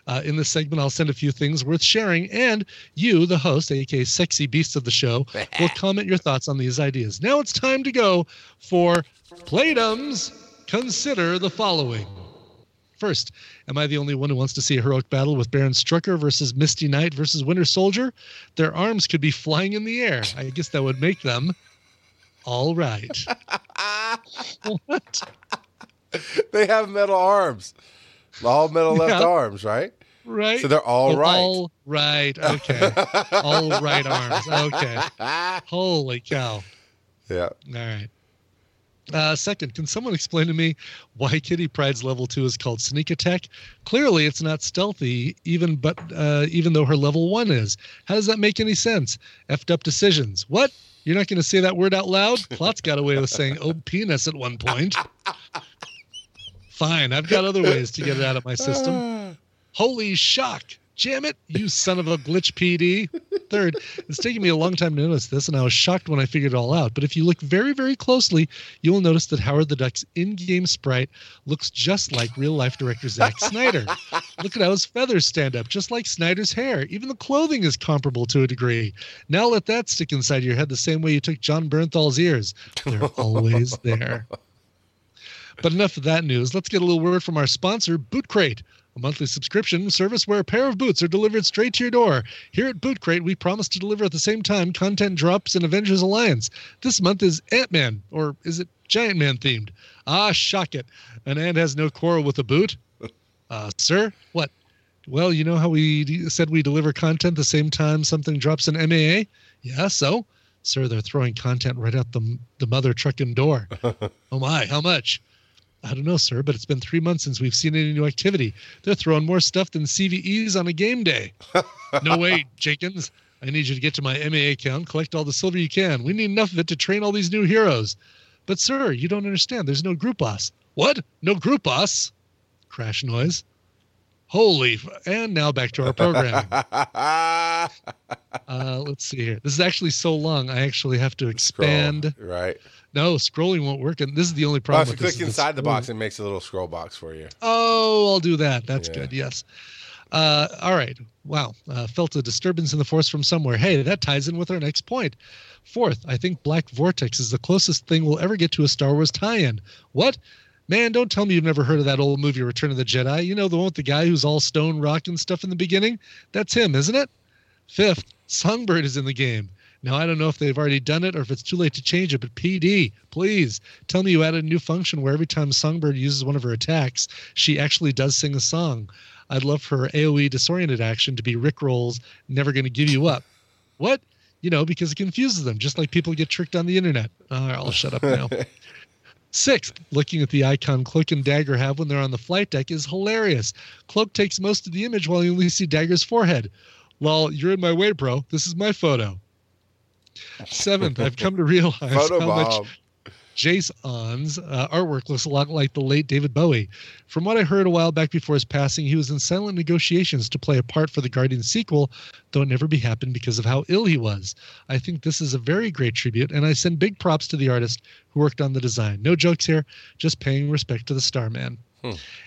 Uh, in this segment, I'll send a few things worth sharing, and you, the host, aka Sexy Beast of the show, will comment your thoughts on these ideas. Now it's time to go for Playdums, consider the following. First, am I the only one who wants to see a heroic battle with Baron Strucker versus Misty Knight versus Winter Soldier? Their arms could be flying in the air. I guess that would make them all right. what? They have metal arms. All metal left Yeah. arms, right? Right? So they're all Oh, right. All right. Okay. all right arms. Okay. Holy cow. Yeah. All right. Uh, second, can someone explain to me why Kitty Pryde's level two is called sneak attack? Clearly, it's not stealthy, even but uh, even though her level one is. How does that make any sense? Effed up decisions. What? You're not going to say that word out loud? Plot's got away with saying "oh penis" at one point. Fine, I've got other ways to get it out of my system. Holy shock! Jam it, you son of a glitch PD. Third, it's taken me a long time to notice this, and I was shocked when I figured it all out. But if you look very, very closely, you will notice that Howard the Duck's in game sprite looks just like real life director Zack Snyder. Look at how his feathers stand up, just like Snyder's hair. Even the clothing is comparable to a degree. Now let that stick inside your head the same way you took Jon Bernthal's ears. They're always there. But enough of that news. Let's get a little word from our sponsor, Boot Crate, a monthly subscription service where a pair of boots are delivered straight to your door. Here at Boot Crate, we promise to deliver at the same time content drops in Avengers Alliance. This month is Ant Man, or is it Giant Man themed? Ah, shock it. An ant has no quarrel with a boot. Uh, sir, what? Well, you know how we d- said we deliver content the same time something drops in MAA? Yeah, so? Sir, they're throwing content right out the, the mother trucking door. oh my, how much? I don't know, sir, but it's been three months since we've seen any new activity. They're throwing more stuff than CVEs on a game day. no way, Jenkins. I need you to get to my MA account, collect all the silver you can. We need enough of it to train all these new heroes. But, sir, you don't understand. There's no group boss. What? No group boss? Crash noise. Holy. F- and now back to our program. Uh, let's see here. This is actually so long. I actually have to expand. Scroll, right. No, scrolling won't work. And this is the only problem. if you with click inside the box, it makes a little scroll box for you. Oh, I'll do that. That's Yeah. good. Yes. Uh, all right. Wow. Uh, felt a disturbance in the force from somewhere. Hey, that ties in with our next point. Fourth, I think Black Vortex is the closest thing we'll ever get to a Star Wars tie-in. What? Man, don't tell me you've never heard of that old movie Return of the Jedi. You know the one with the guy who's all stone rock and stuff in the beginning? That's him, isn't it? Fifth, Songbird is in the game. Now, I don't know if they've already done it or if it's too late to change it, but PD, please tell me you added a new function where every time Songbird uses one of her attacks, she actually does sing a song. I'd love for her AoE disoriented action to be Rick rolls, never going to give you up. What? You know, because it confuses them, just like people get tricked on the internet. All right, I'll shut up now. Sixth, looking at the icon Cloak and Dagger have when they're on the flight deck is hilarious. Cloak takes most of the image while you only see Dagger's forehead. Lol, you're in my way, bro. This is my photo. Seventh, I've come to realize Photo how bomb. much Jason's uh, artwork looks a lot like the late David Bowie. From what I heard a while back before his passing, he was in silent negotiations to play a part for the Guardian sequel, though it never be happened because of how ill he was. I think this is a very great tribute, and I send big props to the artist who worked on the design. No jokes here, just paying respect to the Starman.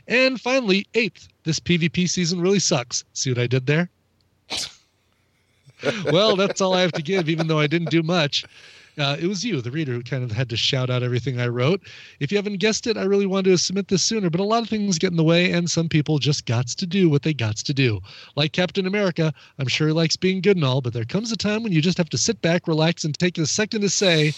And finally, eighth, this PvP season really sucks. See what I did there? Well, that's all I have to give, even though I didn't do much. Uh, it was you, the reader, who kind of had to shout out everything I wrote. If you haven't guessed it, I really wanted to submit this sooner, but a lot of things get in the way, and some people just gots to do what they gots to do. Like Captain America, I'm sure he likes being good and all, but there comes a time when you just have to sit back, relax, and take a second to say,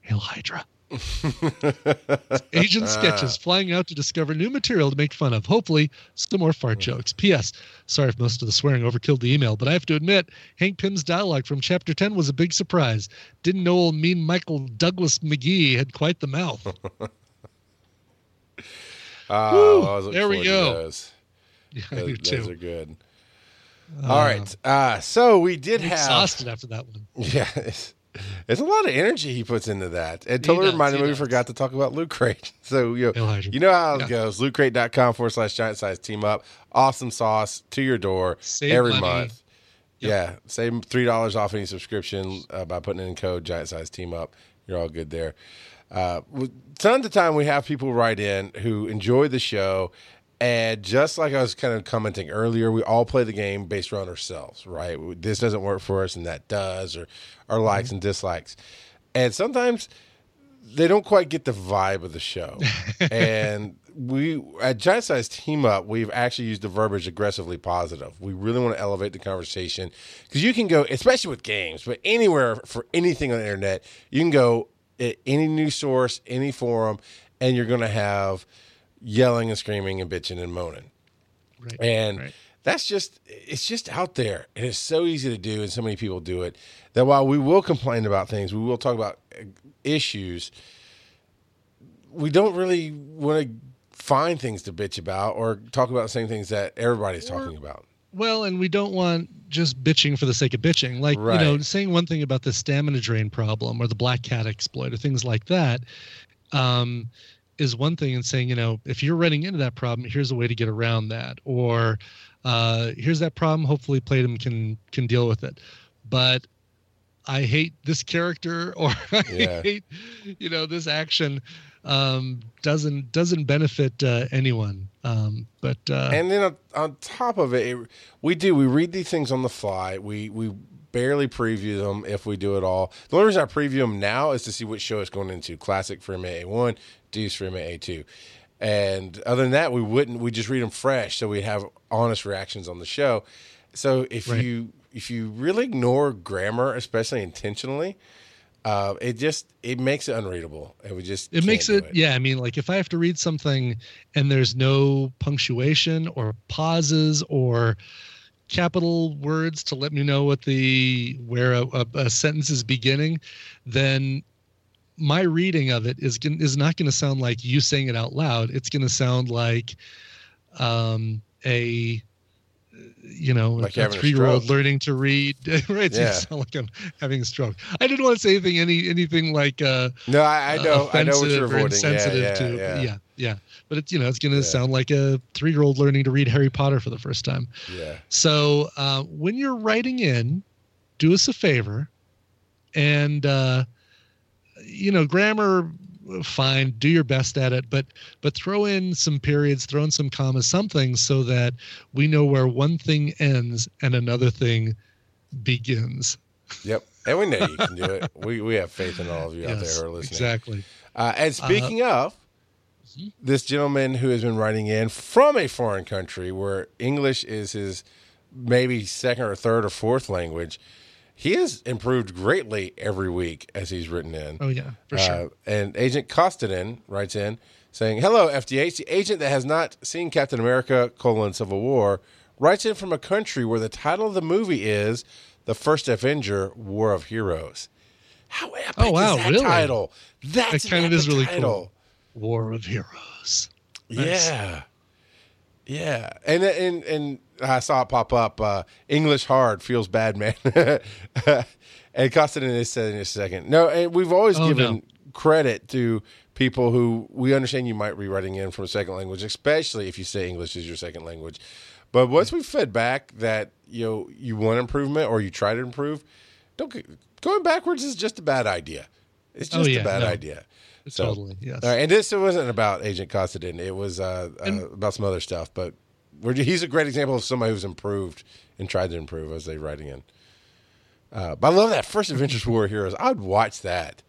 Hail Hydra. Agent sketches flying out to discover new material to make fun of. Hopefully, some more fart jokes. P.S. Sorry if most of the swearing overkilled the email, but I have to admit, Hank Pym's dialogue from Chapter 10 was a big surprise. Didn't know old mean Michael Douglas McGee had quite the mouth. I was there we go. Those. Yeah, I do Those, those are good. All right. Uh, so we did I'm have. exhausted after that one. Yeah. It's, a lot of energy he puts into that. And totally does, reminded me we forgot to talk about Loot Crate. So you know, you know how it Yeah. goes. LootCrate.com forward slash giant size team up. Awesome sauce to your door Save every money. month. Yeah. Save three dollars off any subscription uh, by putting in code giant size team up. You're all good there. Uh, tons of time we have people write in who enjoy the show. And just like I was kind of commenting earlier, we all play the game based around ourselves, right? This doesn't work for us and that does, or our mm-hmm. likes and dislikes. And sometimes they don't quite get the vibe of the show. and we at Giant Size Team Up, we've actually used the verbiage aggressively positive. We really want to elevate the conversation because you can go, especially with games, but anywhere for anything on the internet, you can go at any news source, any forum, and you're going to have yelling and screaming and bitching and moaning. Right. And right. that's just it's just out there and it's so easy to do and so many people do it that while we will complain about things, we will talk about uh, issues, we don't really want to find things to bitch about or talk about the same things that everybody's talking about. Well, and we don't want just bitching for the sake of bitching. Like, you know, saying one thing about the stamina drain problem or the black cat exploit or things like that um, is one thing. And saying, you know, if you're running into that problem, here's a way to get around that. Or uh, here's that problem. Hopefully, Playdom can can deal with it. But I hate this character or I Yeah. hate, you know, this action um, doesn't doesn't benefit uh, anyone. Um, but uh, and then on, on top of it, it, we do we read these things on the fly. We we barely preview them if we do it all. The only reason I preview them now is to see which show it's going into. Classic for MA one, Deuce for MA two, and other than that, we wouldn't. We just read them fresh, so we have honest reactions on the show. So if Right. you if you really ignore grammar, especially intentionally, uh, it just it makes it unreadable, and we just it makes do it, yeah i mean like if i have to read something and there's no punctuation or pauses or capital words to let me know what the where a, a, a sentence is beginning then my reading of it is is not going to sound like you saying it out loud. It's going to sound like um a you know Like a three year old learning to read. Right it's Yeah. sound like i'm having a stroke. I didn't want to say anything any anything like uh No, I, I know, I know what you're avoiding. Yeah, yeah, to yeah, yeah yeah but it's you know it's going to Yeah. sound like a three-year-old learning to read harry potter for the first time yeah. so uh, when you're writing in do us a favor and uh, you know grammar fine do your best at it but but throw in some periods throw in some commas something so that we know where one thing ends and another thing begins Yep. And we know you can do it. We we have faith in all of you out there who are listening. exactly Uh, and speaking of, this gentleman who has been writing in from a foreign country where English is his maybe second or third or fourth language, he has improved greatly every week as he's written in. Oh yeah, for sure. Uh, and Agent Kostanin writes in saying, "Hello, FTH. The agent that has not seen Captain America: colon Civil War writes in from a country where the title of the movie is The First Avenger: War of Heroes. How epic Oh, wow, is that really? title? That's That kind of is really title. cool. War of Heroes. Nice. Yeah. Yeah. And and and I saw it pop up. Uh, English hard feels bad, man. and Constantine is said in a second. No, and we've always Oh, given no. credit to people who we understand you might be writing in from a second language, especially if you say English is your second language. But once we fed back that you know you want improvement or you try to improve, don't going backwards is just a bad idea. It's Oh, just yeah, a bad no. idea. Totally, yes. All right, and this wasn't about Agent Constantine. It was uh, uh, about some other stuff. But we're, he's a great example of somebody who's improved and tried to improve as they writing in. Uh, but I love that first Adventures War Heroes. I'd watch that.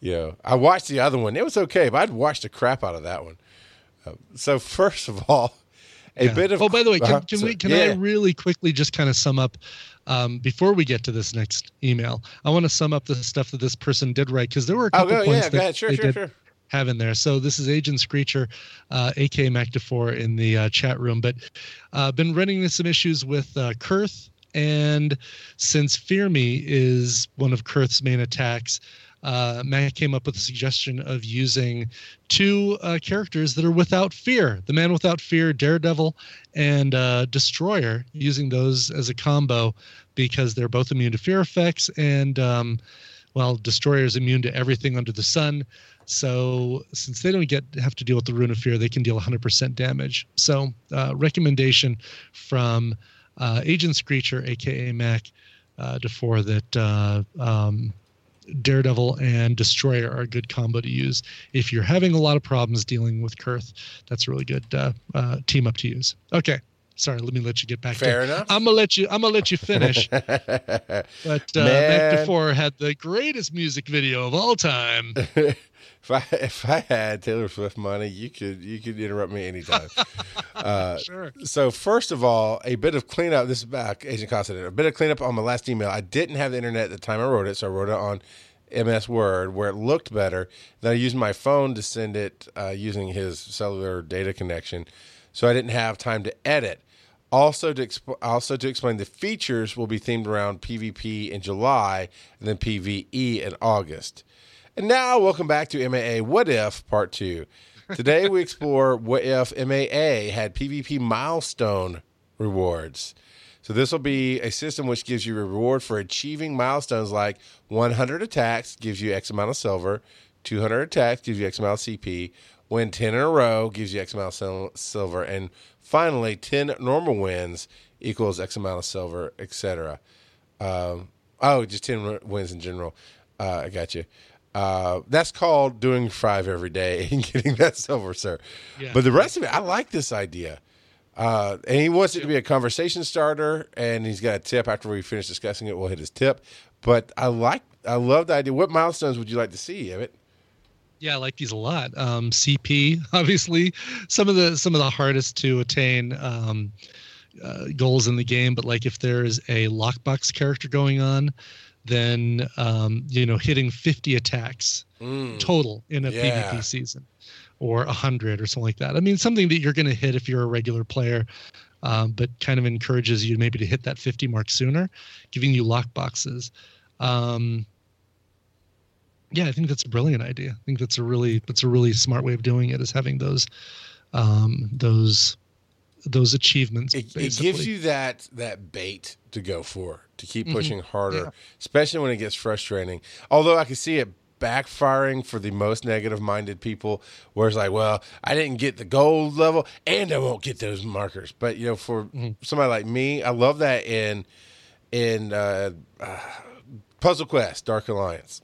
You know, I watched the other one. It was okay, but I'd watch the crap out of that one. Uh, so first of all, a Yeah. bit of oh, by the way, can, uh-huh, can we? Can yeah. I really quickly just kind of sum up um, before we get to this next email? I want to sum up the stuff that this person did right because there were a Oh, couple points yeah, that. Sure, they sure, did sure. have in there. So this is Agent Screecher, uh, aka MacDefour, in the uh, chat room, but uh, been running into some issues with uh, Kurse, and since Fear Me is one of Kurse's main attacks. Uh, Matt came up with a suggestion of using two uh, characters that are without fear the man without fear, Daredevil, and uh, Destroyer, using those as a combo because they're both immune to fear effects. And, um, well, Destroyer is immune to everything under the sun. So, since they don't get have to deal with the rune of fear, they can deal 100% damage. So, uh, recommendation from uh, Agent Screecher, aka Mac, uh, DeFore, that uh, um, Daredevil and Destroyer are a good combo to use if you're having a lot of problems dealing with Kurse. That's a really good uh, uh, team up to use. Okay, sorry, let me let you get back. Fair to, enough. I'm gonna let you. I'm gonna let you finish. But uh. Mac DeFore had the greatest music video of all time. if I if I had Taylor Swift money, you could you could interrupt me anytime. uh, Sure. So first of all, a bit of cleanup. This is back Agent Constantine. A bit of cleanup on my last email. I didn't have the internet at the time I wrote it, so I wrote it on MS Word where it looked better. Then I used my phone to send it uh, using his cellular data connection, so I didn't have time to edit. Also to exp- also to explain the features will be themed around PvP in July and then PvE in August. And now, welcome back to MAA What If Part 2. Today, we explore what if MAA had PvP milestone rewards. So, this will be a system which gives you a reward for achieving milestones like 100 attacks gives you X amount of silver, 200 attacks gives you X amount of CP, win 10 in a row gives you X amount of sil- silver, and finally, 10 normal wins equals X amount of silver, etc. Um, oh, just 10 w- wins in general. Uh, I got you. Uh, that's called doing five every day and getting that silver, sir. Yeah. But the rest of it, I like this idea. Uh, and he wants it to be a conversation starter, and he's got a tip after we finish discussing it. We'll hit his tip. But I like, I love the idea. What milestones would you like to see, Emmett? Yeah, I like these a lot. Um, CP, obviously, some of the some of the hardest to attain um, uh, goals in the game. But like if there is a lockbox character going on, then um, you know hitting 50 attacks total in a Yeah. PvP season, or 100 or something like that. I mean, something that you're going to hit if you're a regular player. Um, but kind of encourages you maybe to hit that 50 mark sooner, giving you lockboxes. Um, yeah, I think that's a brilliant idea. I think that's a really that's a really smart way of doing it is having those um those those achievements. It, it gives you that that bait to go for to keep Mm-hmm. pushing harder, especially when it gets frustrating. Although I can see it backfiring for the most negative minded people, where it's like, well, I didn't get the gold level, and I won't get those markers. But you know, for Mm-hmm. somebody like me, I love that in in uh, uh, Puzzle Quest, Dark Alliance.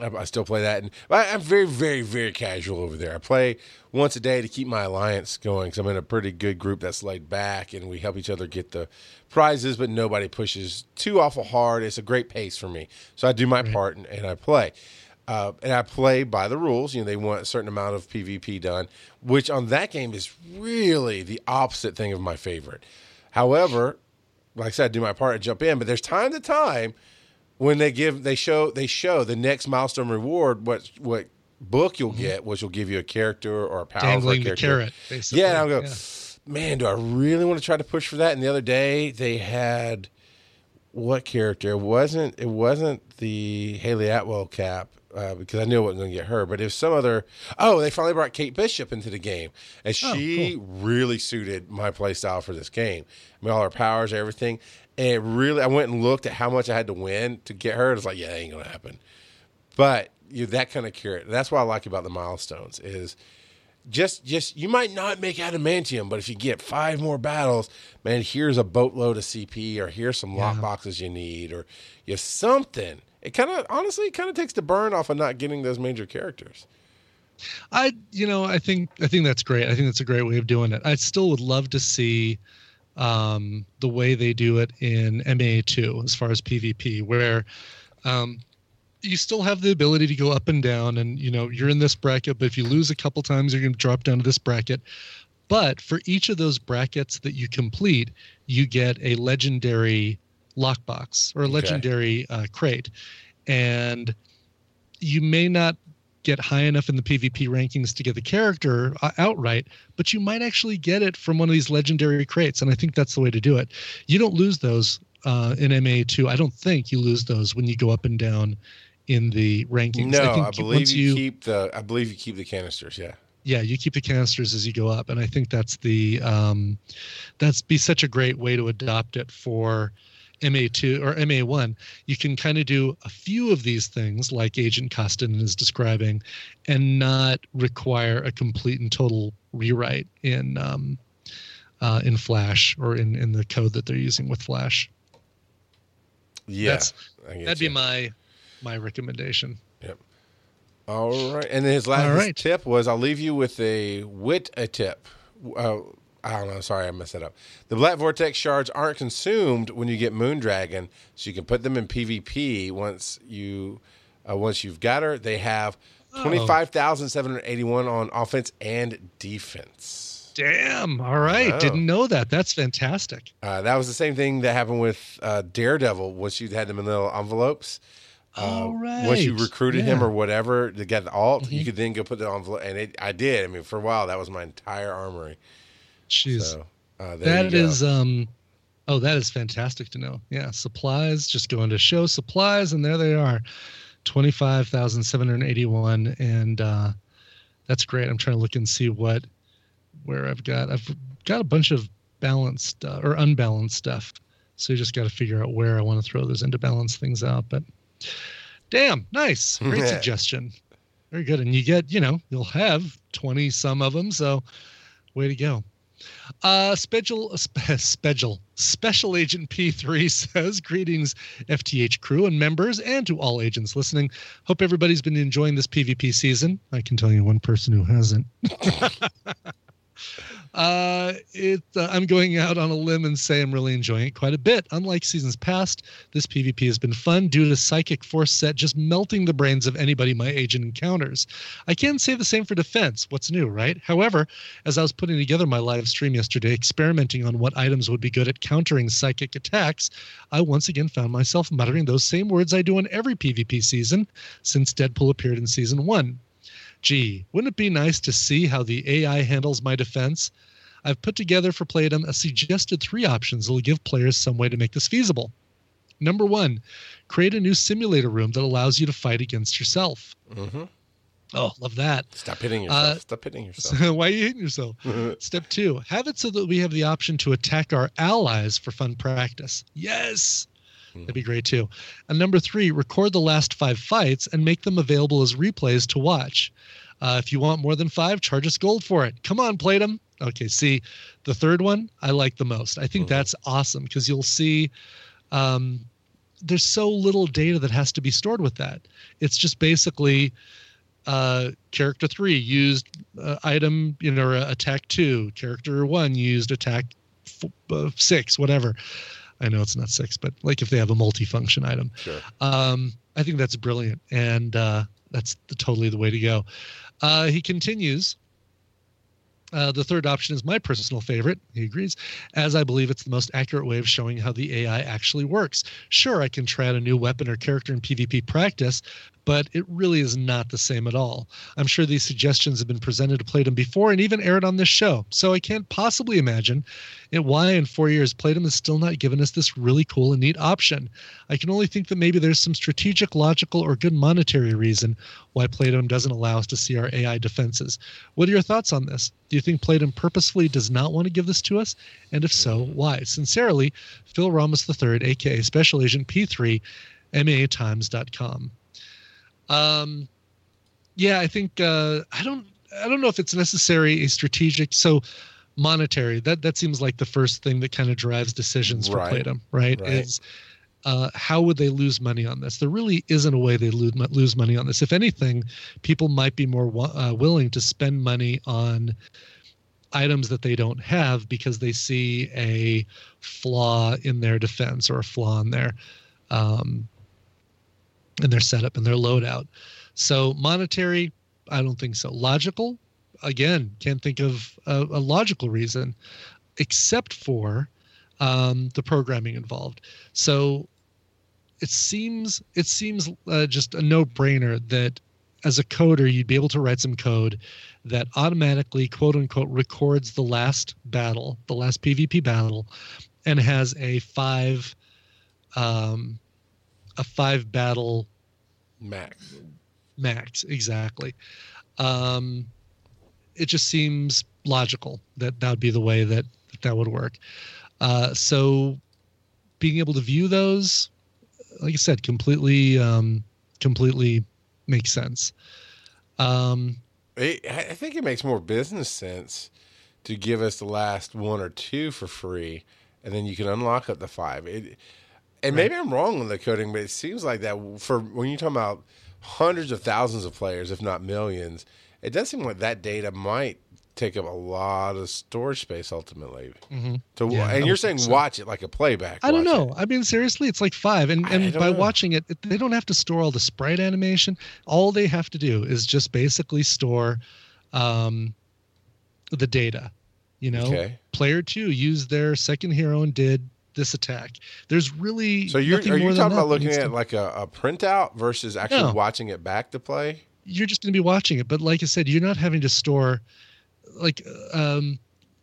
I, I still play that, and I, I'm very, very, very casual over there. I play once a day to keep my alliance going. Because I'm in a pretty good group that's laid back, and we help each other get the prizes, but nobody pushes too awful hard. It's a great pace for me, so I do my part and, and I play. Uh, and I play by the rules. You know, they want a certain amount of PvP done, which on that game is really the opposite thing of my favorite. However, like I said, I do my part and jump in. But there's time to time when they give they show they show the next milestone reward what what book you'll get, which will give you a character or a power for a Dangling the character. carrot, basically. Yeah, and I'll go, Yeah. man, do I really want to try to push for that? And the other day they had what character? It wasn't it wasn't the Hayley Atwell cap uh, because I knew I wasn't going to get her, but it was some other. Oh, they finally brought Kate Bishop into the game, and Oh, she really suited my play style for this game. I mean, all her powers, everything, and it really. I went and looked at how much I had to win to get her. It was like, yeah, that ain't to happen. But you that kind of carrot. That's what I like about the milestones is just just you might not make adamantium, but if you get five more battles, man, here's a boatload of CP, or here's some lock boxes you need, or you have something. It kind of honestly it kind of takes the burn off of not getting those major characters. I you know I think I think that's great. I think that's a great way of doing it. I still would love to see um, the way they do it in MA2 as far as PvP, where um, you still have the ability to go up and down, and you know you're in this bracket, but if you lose a couple times, you're going to drop down to this bracket. But for each of those brackets that you complete, you get a legendary lockbox or a legendary uh, crate, and you may not get high enough in the PvP rankings to get the character uh, outright, but you might actually get it from one of these legendary crates, and I think that's the way to do it. You don't lose those uh, in MA2. I don't think you lose those when you go up and down in the rankings. No, think I, believe once you, keep the I believe you keep the canisters. Yeah. yeah you keep the canisters as you go up and i think that's the um that's be such a great way to adopt it for ma2 or ma1 you can kind of do a few of these things like agent costin is describing and not require a complete and total rewrite in um uh, in flash or in in the code that they're using with flash Yeah. That's- that'd be my my recommendation Yep. All right, and then his last right. tip was I'll leave you with a wit a tip. Uh, I don't know. Sorry, I messed that up. The black vortex shards aren't consumed when you get Moondragon, so you can put them in PvP once you uh, once you've got her. They have Oh. twenty five thousand seven hundred eighty one on offense and defense. damn all right Wow. didn't know that that's fantastic Uh, that was the same thing that happened with uh, Daredevil. Once you had them in little envelopes, uh, All once you right. recruited him or whatever to get the alt, Mm-hmm. you could then go put the envelope. And it, I did. I mean, for a while, that was my entire armory. Jeez. So uh, That is um oh that is fantastic to know. Yeah, supplies just going to show supplies and there they are. 25,781 and uh that's great. I'm trying to look and see what where I've got I've got a bunch of balanced uh, or unbalanced stuff. So you just got to figure out where I want to throw those into balance things out, but damn, nice. Great suggestion. Very good. And you get, you know, you'll have 20 some of them, so way to go. Uh, special, special, special agent P3 says, greetings, FTH crew and members, and to all agents listening. Hope everybody's been enjoying this PvP season. I can tell you one person who hasn't. Uh, it. Uh, I'm going out on a limb and say I'm really enjoying it quite a bit. Unlike seasons past, this PvP has been fun due to Psychic Force set just melting the brains of anybody my agent encounters. I can say the same for defense. What's new, right? However, as I was putting together my live stream yesterday, experimenting on what items would be good at countering psychic attacks, I once again found myself muttering those same words I do in every PvP season since Deadpool appeared in season one. Gee, wouldn't it be nice to see how the AI handles my defense? I've put together for Playdom a suggested three options that will give players some way to make this feasible. Number one, create a new simulator room that allows you to fight against yourself. Mhm. Oh, love that. Stop hitting yourself. Uh, Stop hitting yourself. Why are you hitting yourself? Step two, have it so that we have the option to attack our allies for fun practice. Yes. That'd be great too. And number three, record the last five fights and make them available as replays to watch. Uh, if you want more than five, charge us gold for it. Come on, play them. Okay, see, the third one I like the most. I think that's awesome because you'll see um, there's so little data that has to be stored with that. It's just basically uh, character three used uh, item, you know, or, uh, attack two. Character one used attack f- uh, six, whatever. I know it's not six, but like if they have a multifunction item. Sure. Um, I think that's brilliant, and uh, that's the, totally the way to go. Uh, he continues. Uh, the third option is my personal favorite. He agrees, as I believe it's the most accurate way of showing how the AI actually works. Sure, I can try out a new weapon or character in PvP practice, but it really is not the same at all. I'm sure these suggestions have been presented to Playdom before and even aired on this show, so I can't possibly imagine why in four years Playdom has still not given us this really cool and neat option. I can only think that maybe there's some strategic, logical, or good monetary reason why Playdom doesn't allow us to see our AI defenses. What are your thoughts on this? Do you think Playdom purposefully does not want to give this to us? And if so, why? Sincerely, Phil Ramos III, aka Special Agent P3, MATimes.com. Um, yeah, I think uh, I don't I don't know if it's necessary a strategic so monetary that that seems like the first thing that kind of drives decisions for Right. Playdom, right? Right. Is uh, how would they lose money on this? There really isn't a way they lose lose money on this. If anything, people might be more uh, willing to spend money on items that they don't have because they see a flaw in their defense or a flaw in their um, in their setup and their loadout. So monetary, I don't think so. Logical, again, can't think of a, a logical reason, except for um, the programming involved. So it seems it seems uh, just a no-brainer that as a coder you'd be able to write some code that automatically quote unquote records the last battle the last pvp battle and has a five um a five battle Max. max exactly um it just seems logical that that would be the way that that would work uh so being able to view those like i said completely um completely makes sense um It, I think it makes more business sense to give us the last one or two for free, and then you can unlock up the five. It, and maybe I'm wrong on the coding, but it seems like that for when you're talking about hundreds of thousands of players, if not millions, it does seem like that data might take up a lot of storage space ultimately. To Yeah, and you're saying so. watch it like a playback. I don't know. it. I mean, seriously, it's like five, and and by know. watching it, it, they don't have to store all the sprite animation. All they have to do is just basically store um, the data. You know, Okay. player two used their second hero and did this attack. There's really So you're are you talking about looking at like a, a printout versus actually No. watching it back to play? you're just going to be watching it. But like I said, you're not having to store like um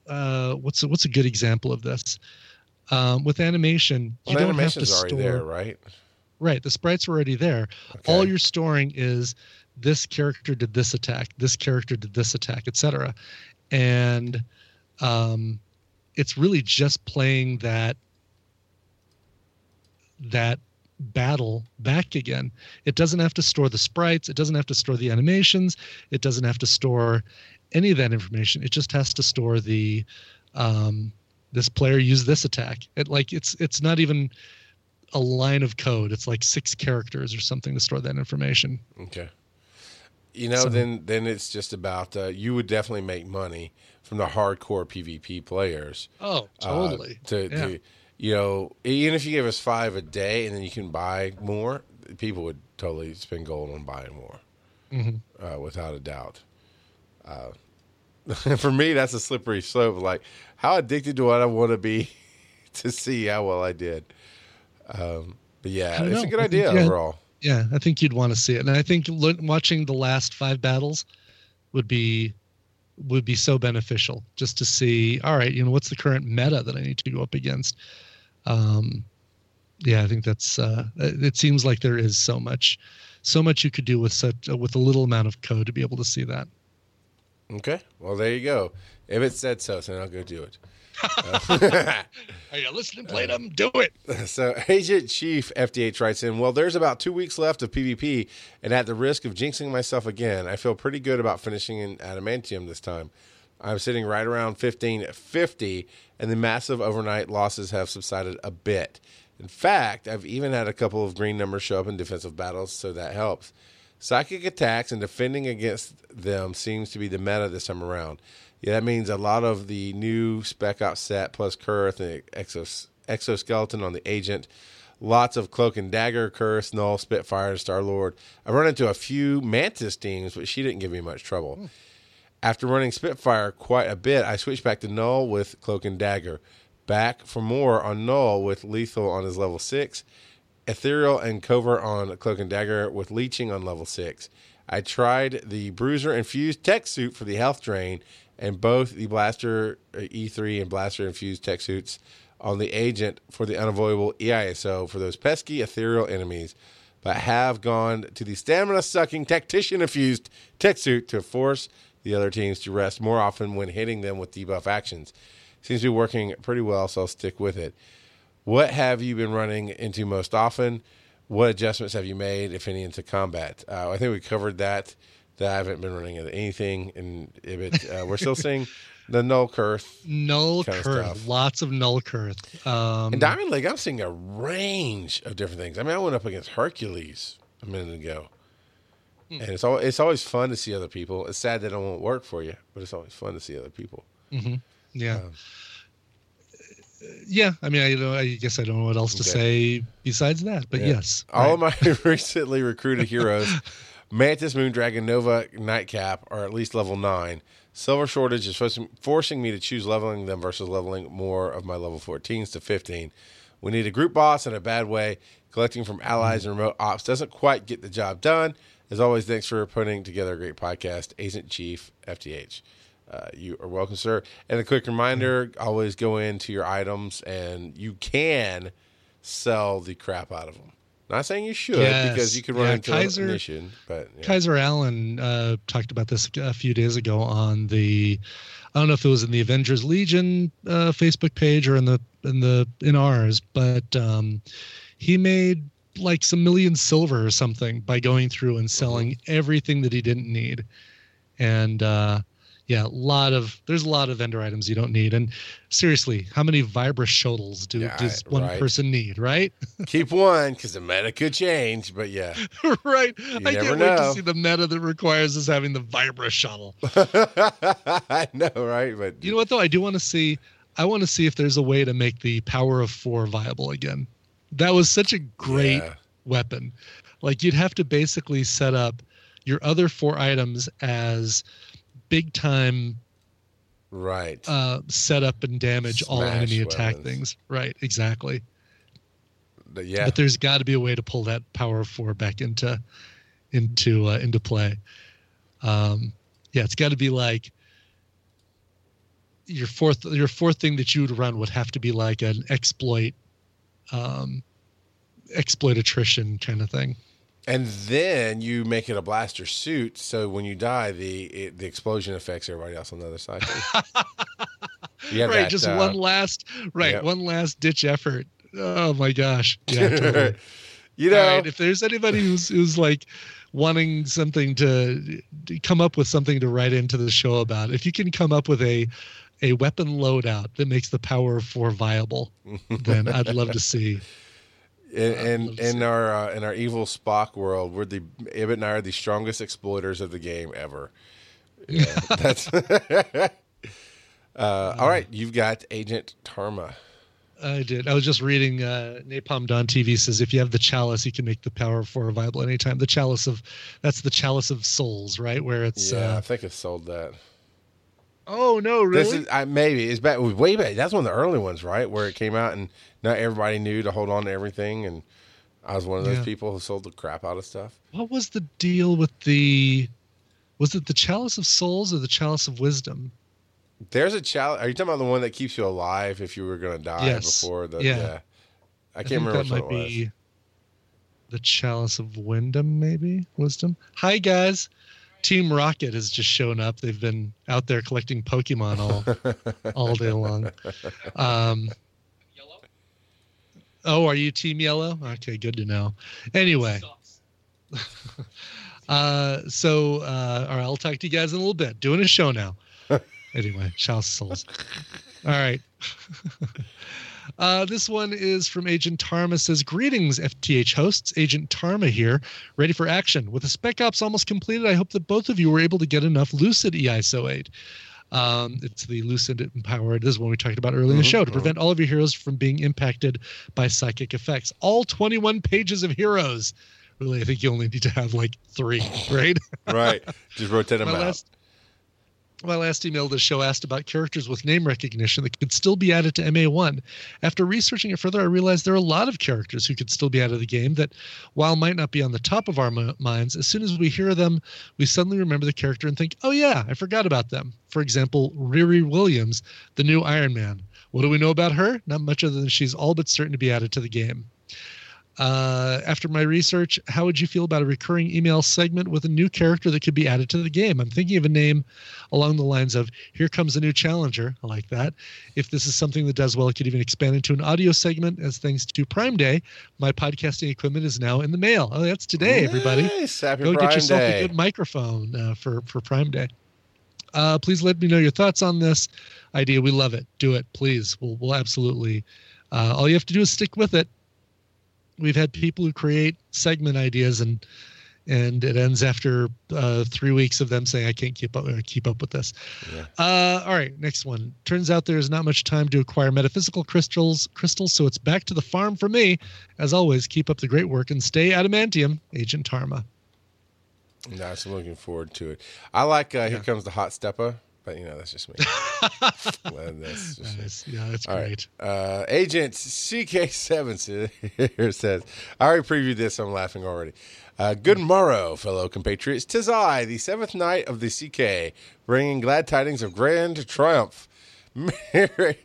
uh what's a, what's a good example of this? Um, with animation, you Well, don't have to store there, right? Right, the sprites are already there. Okay. All you're storing is this character did this attack, this character did this attack, etc. And um, it's really just playing that that battle back again. It doesn't have to store the sprites, it doesn't have to store the animations, it doesn't have to store any of that information. It just has to store the um, this player used this attack. It like it's it's not even a line of code. It's like six characters or something to store that information. Okay. You know, So- then then it's just about uh, you would definitely make money from the hardcore PvP players. Oh, uh, totally. to, Yeah. to you know, even if you gave us five a day and then you can buy more, people would totally spend gold on buying more, Mhm. uh, without a doubt. Uh, for me, that's a slippery slope. Like, how addicted do I want to be to see how well I did? Um, but yeah, it's a good I think- idea yeah. overall. Yeah, I think you'd want to see it, and I think watching the last five battles would be would be so beneficial just to see. All right, you know, what's the current meta that I need to go up against? Um, yeah, I think that's. Uh, it seems like there is so much, so much you could do with such uh, with a little amount of code to be able to see that. Okay, well there you go. If it said so, then I'll go do it. Are you listening? Play them. Do it. So, Agent Chief FTH writes in, Well, there's about two weeks left of PvP, and at the risk of jinxing myself again, I feel pretty good about finishing in Adamantium this time. I'm sitting right around 1550, and the massive overnight losses have subsided a bit. In fact, I've even had a couple of green numbers show up in defensive battles, so that helps. Psychic attacks and defending against them seems to be the meta this time around. Yeah, that means a lot of the new Spec Ops set plus Kurse and exos- exoskeleton on the agent. Lots of cloak and dagger, Kurse, Null, Spitfire, and Star Lord. I've run into a few Mantis teams, but she didn't give me much trouble. Hmm. After running Spitfire quite a bit, I switched back to Null with Cloak and Dagger. Back for more on Null with Lethal on his level 6. Ethereal and Covert on Cloak and Dagger with Leeching on level 6. I tried the Bruiser Infused Tech Suit for the health drain and both the Blaster uh, E3 and Blaster Infused Tech Suits on the Agent for the unavoidable ISO for those pesky ethereal enemies, but have gone to the Stamina Sucking Tactician Infused Tech Suit to force the other teams to rest more often when hitting them with debuff actions. Seems to be working pretty well, so I'll stick with it. What have you been running into most often? What adjustments have you made, if any, into combat? Uh, I think we covered that. That I haven't been running into anything in Ibbott. Uh, we're still seeing the null Kurse. Null Kinda lots of Null Kurse. Um, In Diamond League, I'm seeing a range of different things. I mean, I went up against Hercules a minute ago, Hmm. and it's all it's always fun to see other people. It's sad that it won't work for you, but it's always fun to see other people. yeah. um, yeah, I mean, I, you know, I guess I don't know what else to say besides that, but Yeah. yes, All of my recently recruited heroes, Mantis, Moondragon, Nova, Nightcap, are at least level nine. Silver Shortage is forcing- me to choose leveling them versus leveling more of my level 14s to 15. We need a group boss in a bad way. Collecting from allies and remote ops doesn't quite get the job done. As always, thanks for putting together a great podcast, Agent Chief FTH. Uh, you are welcome, sir. And a quick reminder: always go into your items, and you can sell the crap out of them. Not saying you should, Yes. because you could run Yeah, into Kaiser- an ignition, but yeah. Kaiser Allen uh, talked about this a few days ago on the. I don't know if it was in the Avengers Legion uh, Facebook page or in the in the in ours, but um, he made like some million silver or something by going through and selling Mm-hmm. everything that he didn't need, and uh, yeah, a lot of there's a lot of vendor items you don't need. And seriously, how many Vibra shuttles do Yeah, does one right. person need? Right, keep one because the meta could change. But yeah, right. I never can't wait to see the meta that requires us having the Vibra shuttle. I know, right? But You know what though? I do want to see. I want to see if there's a way to make the power of four viable again. That was such a great Yeah. weapon. Like you'd have to basically set up your other four items as big time right. uh, setup and damage all Smash enemy attack things. Right, exactly. But yeah, But there's got to be a way to pull that power of four back into into uh, into play. Um, yeah, it's got to be like your fourth your fourth thing that you would run would have to be like an exploit um exploit attrition kind of thing and then you make it a blaster suit, so when you die, the it, the explosion affects everybody else on the other side. have right that, just uh, one last right yep. one last ditch effort oh my gosh yeah totally. you know, right, if there's anybody who's who's like wanting something to, to come up with something to write into the show about, if you can come up with a a weapon loadout that makes the power of four viable, then I'd love to see. In in, in our uh, in our evil Spock world, we're the Ibbott and I are the strongest exploiters of the game ever. Yeah, that's. uh, all right, you've got Agent Tarma. I did. I was just reading. Uh, Napalm Don TV says if you have the chalice, you can make the power of four viable anytime. The chalice of that's the chalice of souls, right? Where it's. Yeah, I Uh, think I sold that. Oh no, really? This is I, maybe it's back way back. That's one of the early ones, right? Where it came out and not everybody knew to hold on to everything, and I was one of those Yeah. people who sold the crap out of stuff. what was the deal with the? Was it the chalice of souls or the chalice of wisdom? There's a challenge. Are you talking about the one that keeps you alive if you were going to die Yes. before the? Yeah. I can't remember that which might it was. be the chalice of Wyndham, maybe wisdom. Hi guys, Team Rocket has just shown up. They've been out there collecting Pokemon all all day long. Um, oh, are you Team Yellow? Okay, good to know. Anyway, uh, so uh, all right, I'll talk to you guys in a little bit. Doing a show now. anyway, of Souls. All right. Uh, this one is from Agent Tarma. Says, "Greetings, FTH hosts. Agent Tarma here, ready for action. With the Spec Ops almost completed, I hope that both of you were able to get enough Lucid ISO 8. Um, it's the Lucid Empowered. This is one we talked about earlier in the show to prevent all of your heroes from being impacted by psychic effects. All 21 pages of heroes. Really, I think you only need to have like three, right? right. Just rotate them my out. last my last email the show asked about characters with name recognition that could still be added to MA1. After researching it further, I realized there are a lot of characters who could still be added to the game that, while might not be on the top of our minds, as soon as we hear them, we suddenly remember the character and think, oh, yeah, I forgot about them. For example, Riri Williams, the new Iron Man. What do we know about her? Not much other than she's all but certain to be added to the game. Uh, after my research, how would you feel about a recurring email segment with a new character that could be added to the game? I'm thinking of a name along the lines of "Here comes a new challenger." I like that. If this is something that does well, it could even expand into an audio segment. As thanks to Prime Day, my podcasting equipment is now in the mail. Oh, that's today, everybody. Happy Go Prime get yourself Day. a good microphone uh, for for Prime Day. Uh, please let me know your thoughts on this idea. We love it. Do it, please. We'll we'll absolutely. Uh, all you have to do is stick with it. We've had people who create segment ideas and and it ends after uh, three weeks of them saying I can't keep up keep up with this. Uh, all right, next one. Turns out there's not much time to acquire metaphysical crystals. Crystals, so it's back to the farm for me. As always, keep up the great work and stay adamantium, Agent Tarma. Nice. I'm looking forward to it. I like uh, Here Comes the Hot Stepper, but you know, that's just me. Well, that's just me. Yeah, that's All great. right. Uh, Agent CK7 says, I already previewed this. I'm laughing already. Uh, good morrow, fellow compatriots. Tis I, the seventh knight of the CK, bringing glad tidings of grand triumph. Mary,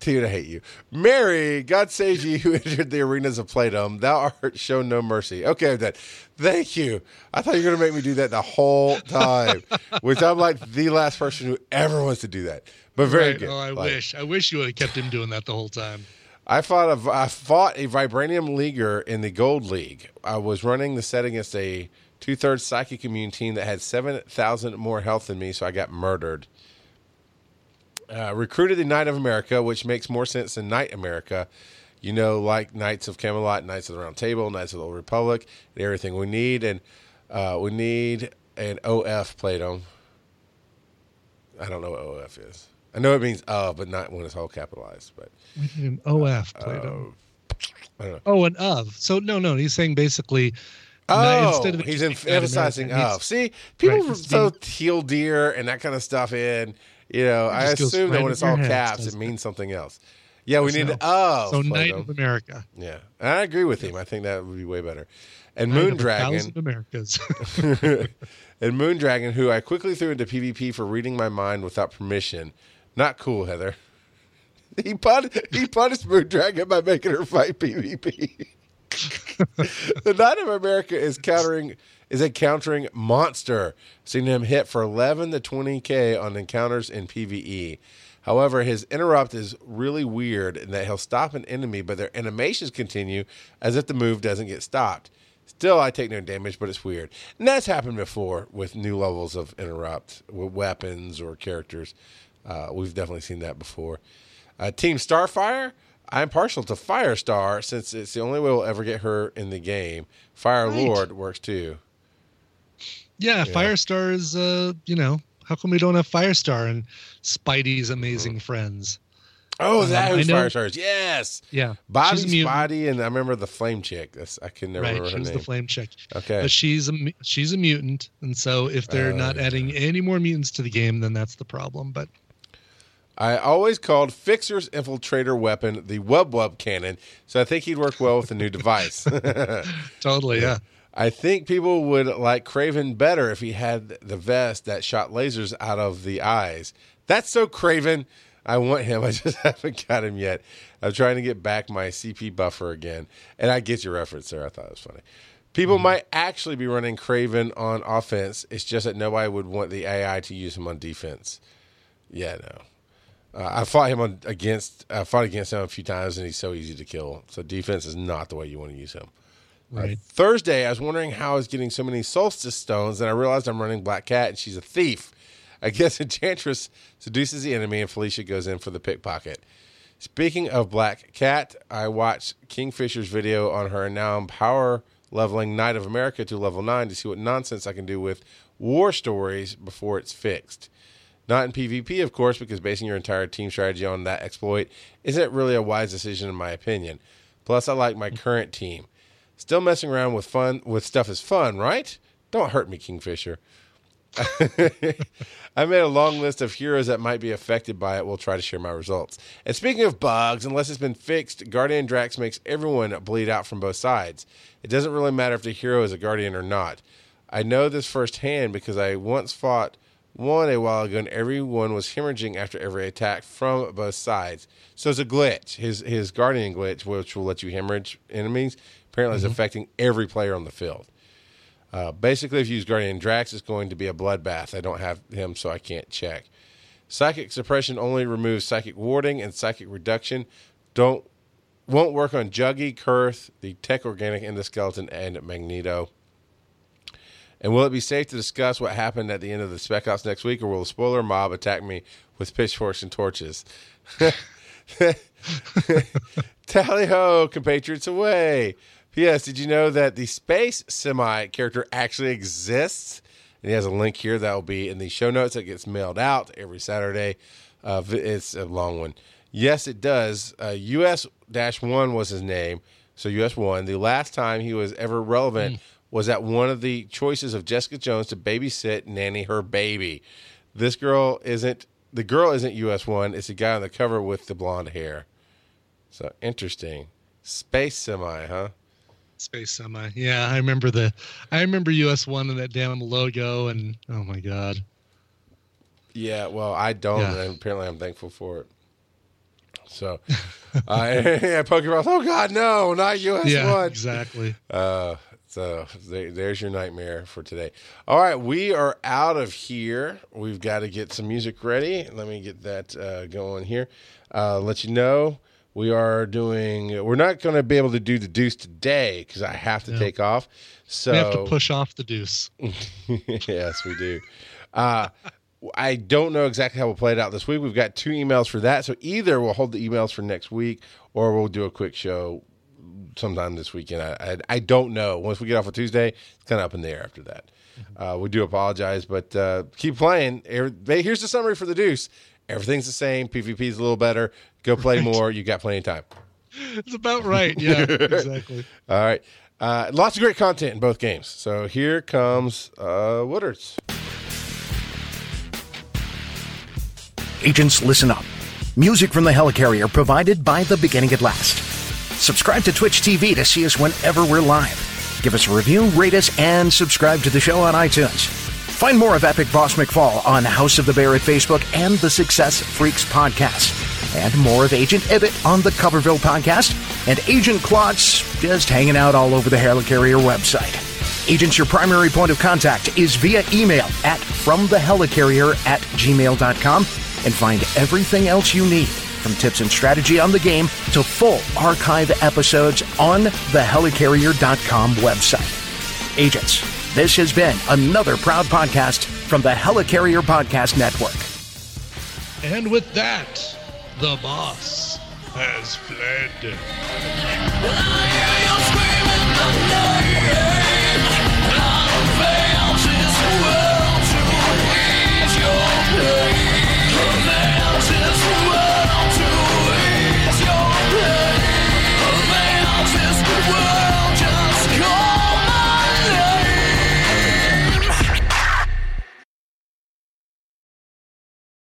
dude, I hate you. Mary, God save you who entered the arenas of Playdom. Thou art shown no mercy. Okay, I'm done. Thank you. I thought you were going to make me do that the whole time, which I'm like the last person who ever wants to do that. But very Right. good. Oh, I Like- wish. I wish you would have kept him doing that the whole time. I fought a I fought a vibranium leaguer in the gold league. I was running the set against a two thirds psychic immune team that had seven thousand more health than me, so I got murdered. Uh, recruited the Knight of America, which makes more sense than Knight America. You know, like Knights of Camelot, Knights of the Round Table, Knights of the Old Republic, and everything we need, and uh, we need an OF played on. I don't know what OF is. I know it means of, but not when it's all capitalized. But We need an OF played Uh, on. I don't know. Oh, an of. So no, no. He's saying basically. Oh, instead of he's emphasizing of. See, people Right, throw teal deer and that kind of stuff in. You know, I assume that when it's all head, caps, it means something else. Yeah, we need no. an of. Oh, so. Knight of America. Yeah, and I agree with him. I think that would be way better. And Moondragon, Americas. and Moondragon, who I quickly threw into PvP for reading my mind without permission. Not cool, Heather. He pun- he punished Moondragon by making her fight PvP. the Knight of America is countering is encountering monster. Seen him hit for 11 to 20k on encounters in PvE. However, his interrupt is really weird in that he'll stop an enemy, but their animations continue as if the move doesn't get stopped. Still, I take no damage, but it's weird. And that's happened before with new levels of interrupt with weapons or characters. Uh, we've definitely seen that before. Uh, Team Starfire, I'm partial to Firestar since it's the only way we'll ever get her in the game. Fire Right. Lord works too. Yeah, Firestar is. Uh, you know, how come we don't have Firestar and Spidey's amazing friends? Oh, is that Um, who's Firestar? Yes. Yeah, Bobby she's a mutant. Spotty, and I remember the Flame Chick. That's I can never Right, remember her she's name. the flame chick. Okay. But she's a she's a mutant, and so if they're Oh, not adding any more mutants to the game, then that's the problem. But I always called Fixer's infiltrator weapon the Wub Wub cannon, so I think he'd work well with the new device. totally, yeah. I think people would like Kraven better if he had the vest that shot lasers out of the eyes. That's so Kraven. I want him. I just haven't got him yet. I'm trying to get back my CP buffer again. And I get your reference there. I thought it was funny. People might actually be running Kraven on offense. It's just that nobody would want the AI to use him on defense. Yeah, no. Uh, I fought him on against. I fought against him a few times, and he's so easy to kill. So defense is not the way you want to use him. Right. Uh, Thursday, I was wondering how I was getting so many solstice stones, and I realized I'm running Black Cat, and she's a thief. I guess Enchantress seduces the enemy, and Felicia goes in for the pickpocket. Speaking of Black Cat, I watched Kingfisher's video on her, and now I'm power leveling Knight of America to level 9 to see what nonsense I can do with war stories before it's fixed. Not in PvP, of course, because basing your entire team strategy on that exploit isn't really a wise decision, in my opinion. Plus, I like my current team. Still messing around with fun with stuff is fun, right? Don't hurt me, Kingfisher. I made a long list of heroes that might be affected by it. We'll try to share my results. And speaking of bugs, unless it's been fixed, Guardian Drax makes everyone bleed out from both sides. It doesn't really matter if the hero is a Guardian or not. I know this firsthand because I once fought one a while ago and everyone was hemorrhaging after every attack from both sides. So it's a glitch. His his Guardian glitch, which will let you hemorrhage enemies, apparently is affecting every player on the field. Uh, basically, if you use Guardian Drax, it's going to be a bloodbath. I don't have him, so I can't check. Psychic suppression only removes psychic warding and psychic reduction. Don't won't work on Juggy, Kurse, the Tech Organic, and the Skeleton, and Magneto. And will it be safe to discuss what happened at the end of the Spec Ops next week, or will the spoiler mob attack me with pitchforks and torches? Tally ho, compatriots away. P.S. Did you know that the Space Semi character actually exists? And he has a link here that will be in the show notes that gets mailed out every Saturday. Uh, it's a long one. Yes, it does. Uh, US 1 was his name. So US 1. The last time he was ever relevant was at one of the choices of Jessica Jones to babysit nanny her baby. This girl isn't, the girl isn't US 1. It's the guy on the cover with the blonde hair. So interesting. Space Semi, huh? Space Semi. Yeah, I remember the. I remember US One and that damn logo, and oh my god. Yeah, well, I don't, Yeah. and apparently I'm thankful for it. So, I I poke mouth. Oh God, no, not US yeah, one. exactly. Uh, so there, there's your nightmare for today. All right, we are out of here. We've got to get some music ready. Let me get that uh, going here. Uh, let you know we are doing. We're not going to be able to do the deuce today because I have to take off. So We have to push off the deuce. yes, we do. Uh, I don't know exactly how we'll play it out this week. We've got two emails for that. So either we'll hold the emails for next week or we'll do a quick show sometime this weekend. I, I, I don't know. Once we get off of Tuesday, it's kind of up in the air after that. Uh, we do apologize, but uh, keep playing. Here's the summary for the Deuce. Everything's the same. PvP's a little better. Go play more. You got plenty of time. It's about right. Yeah, exactly. All right. Uh, lots of great content in both games. So here comes uh, Woodard's. Agents, listen up. Music from the Helicarrier provided by The Beginning at Last. Subscribe to Twitch TV to see us whenever we're live. Give us a review, rate us, and subscribe to the show on iTunes. Find more of Epic Boss McFall on House of the Bear at Facebook and the Success Freaks podcast. And more of Agent Ibbott on the Coverville podcast. And Agent Klotz just hanging out all over the Helicarrier website. Agents, your primary point of contact is via email at fromthehelicarrier at gmail.com and find everything else you need from tips and strategy on the game to full archive episodes on the helicarrier.com website. Agents, this has been another proud podcast from the Helicarrier Podcast Network. And with that, the boss has fled.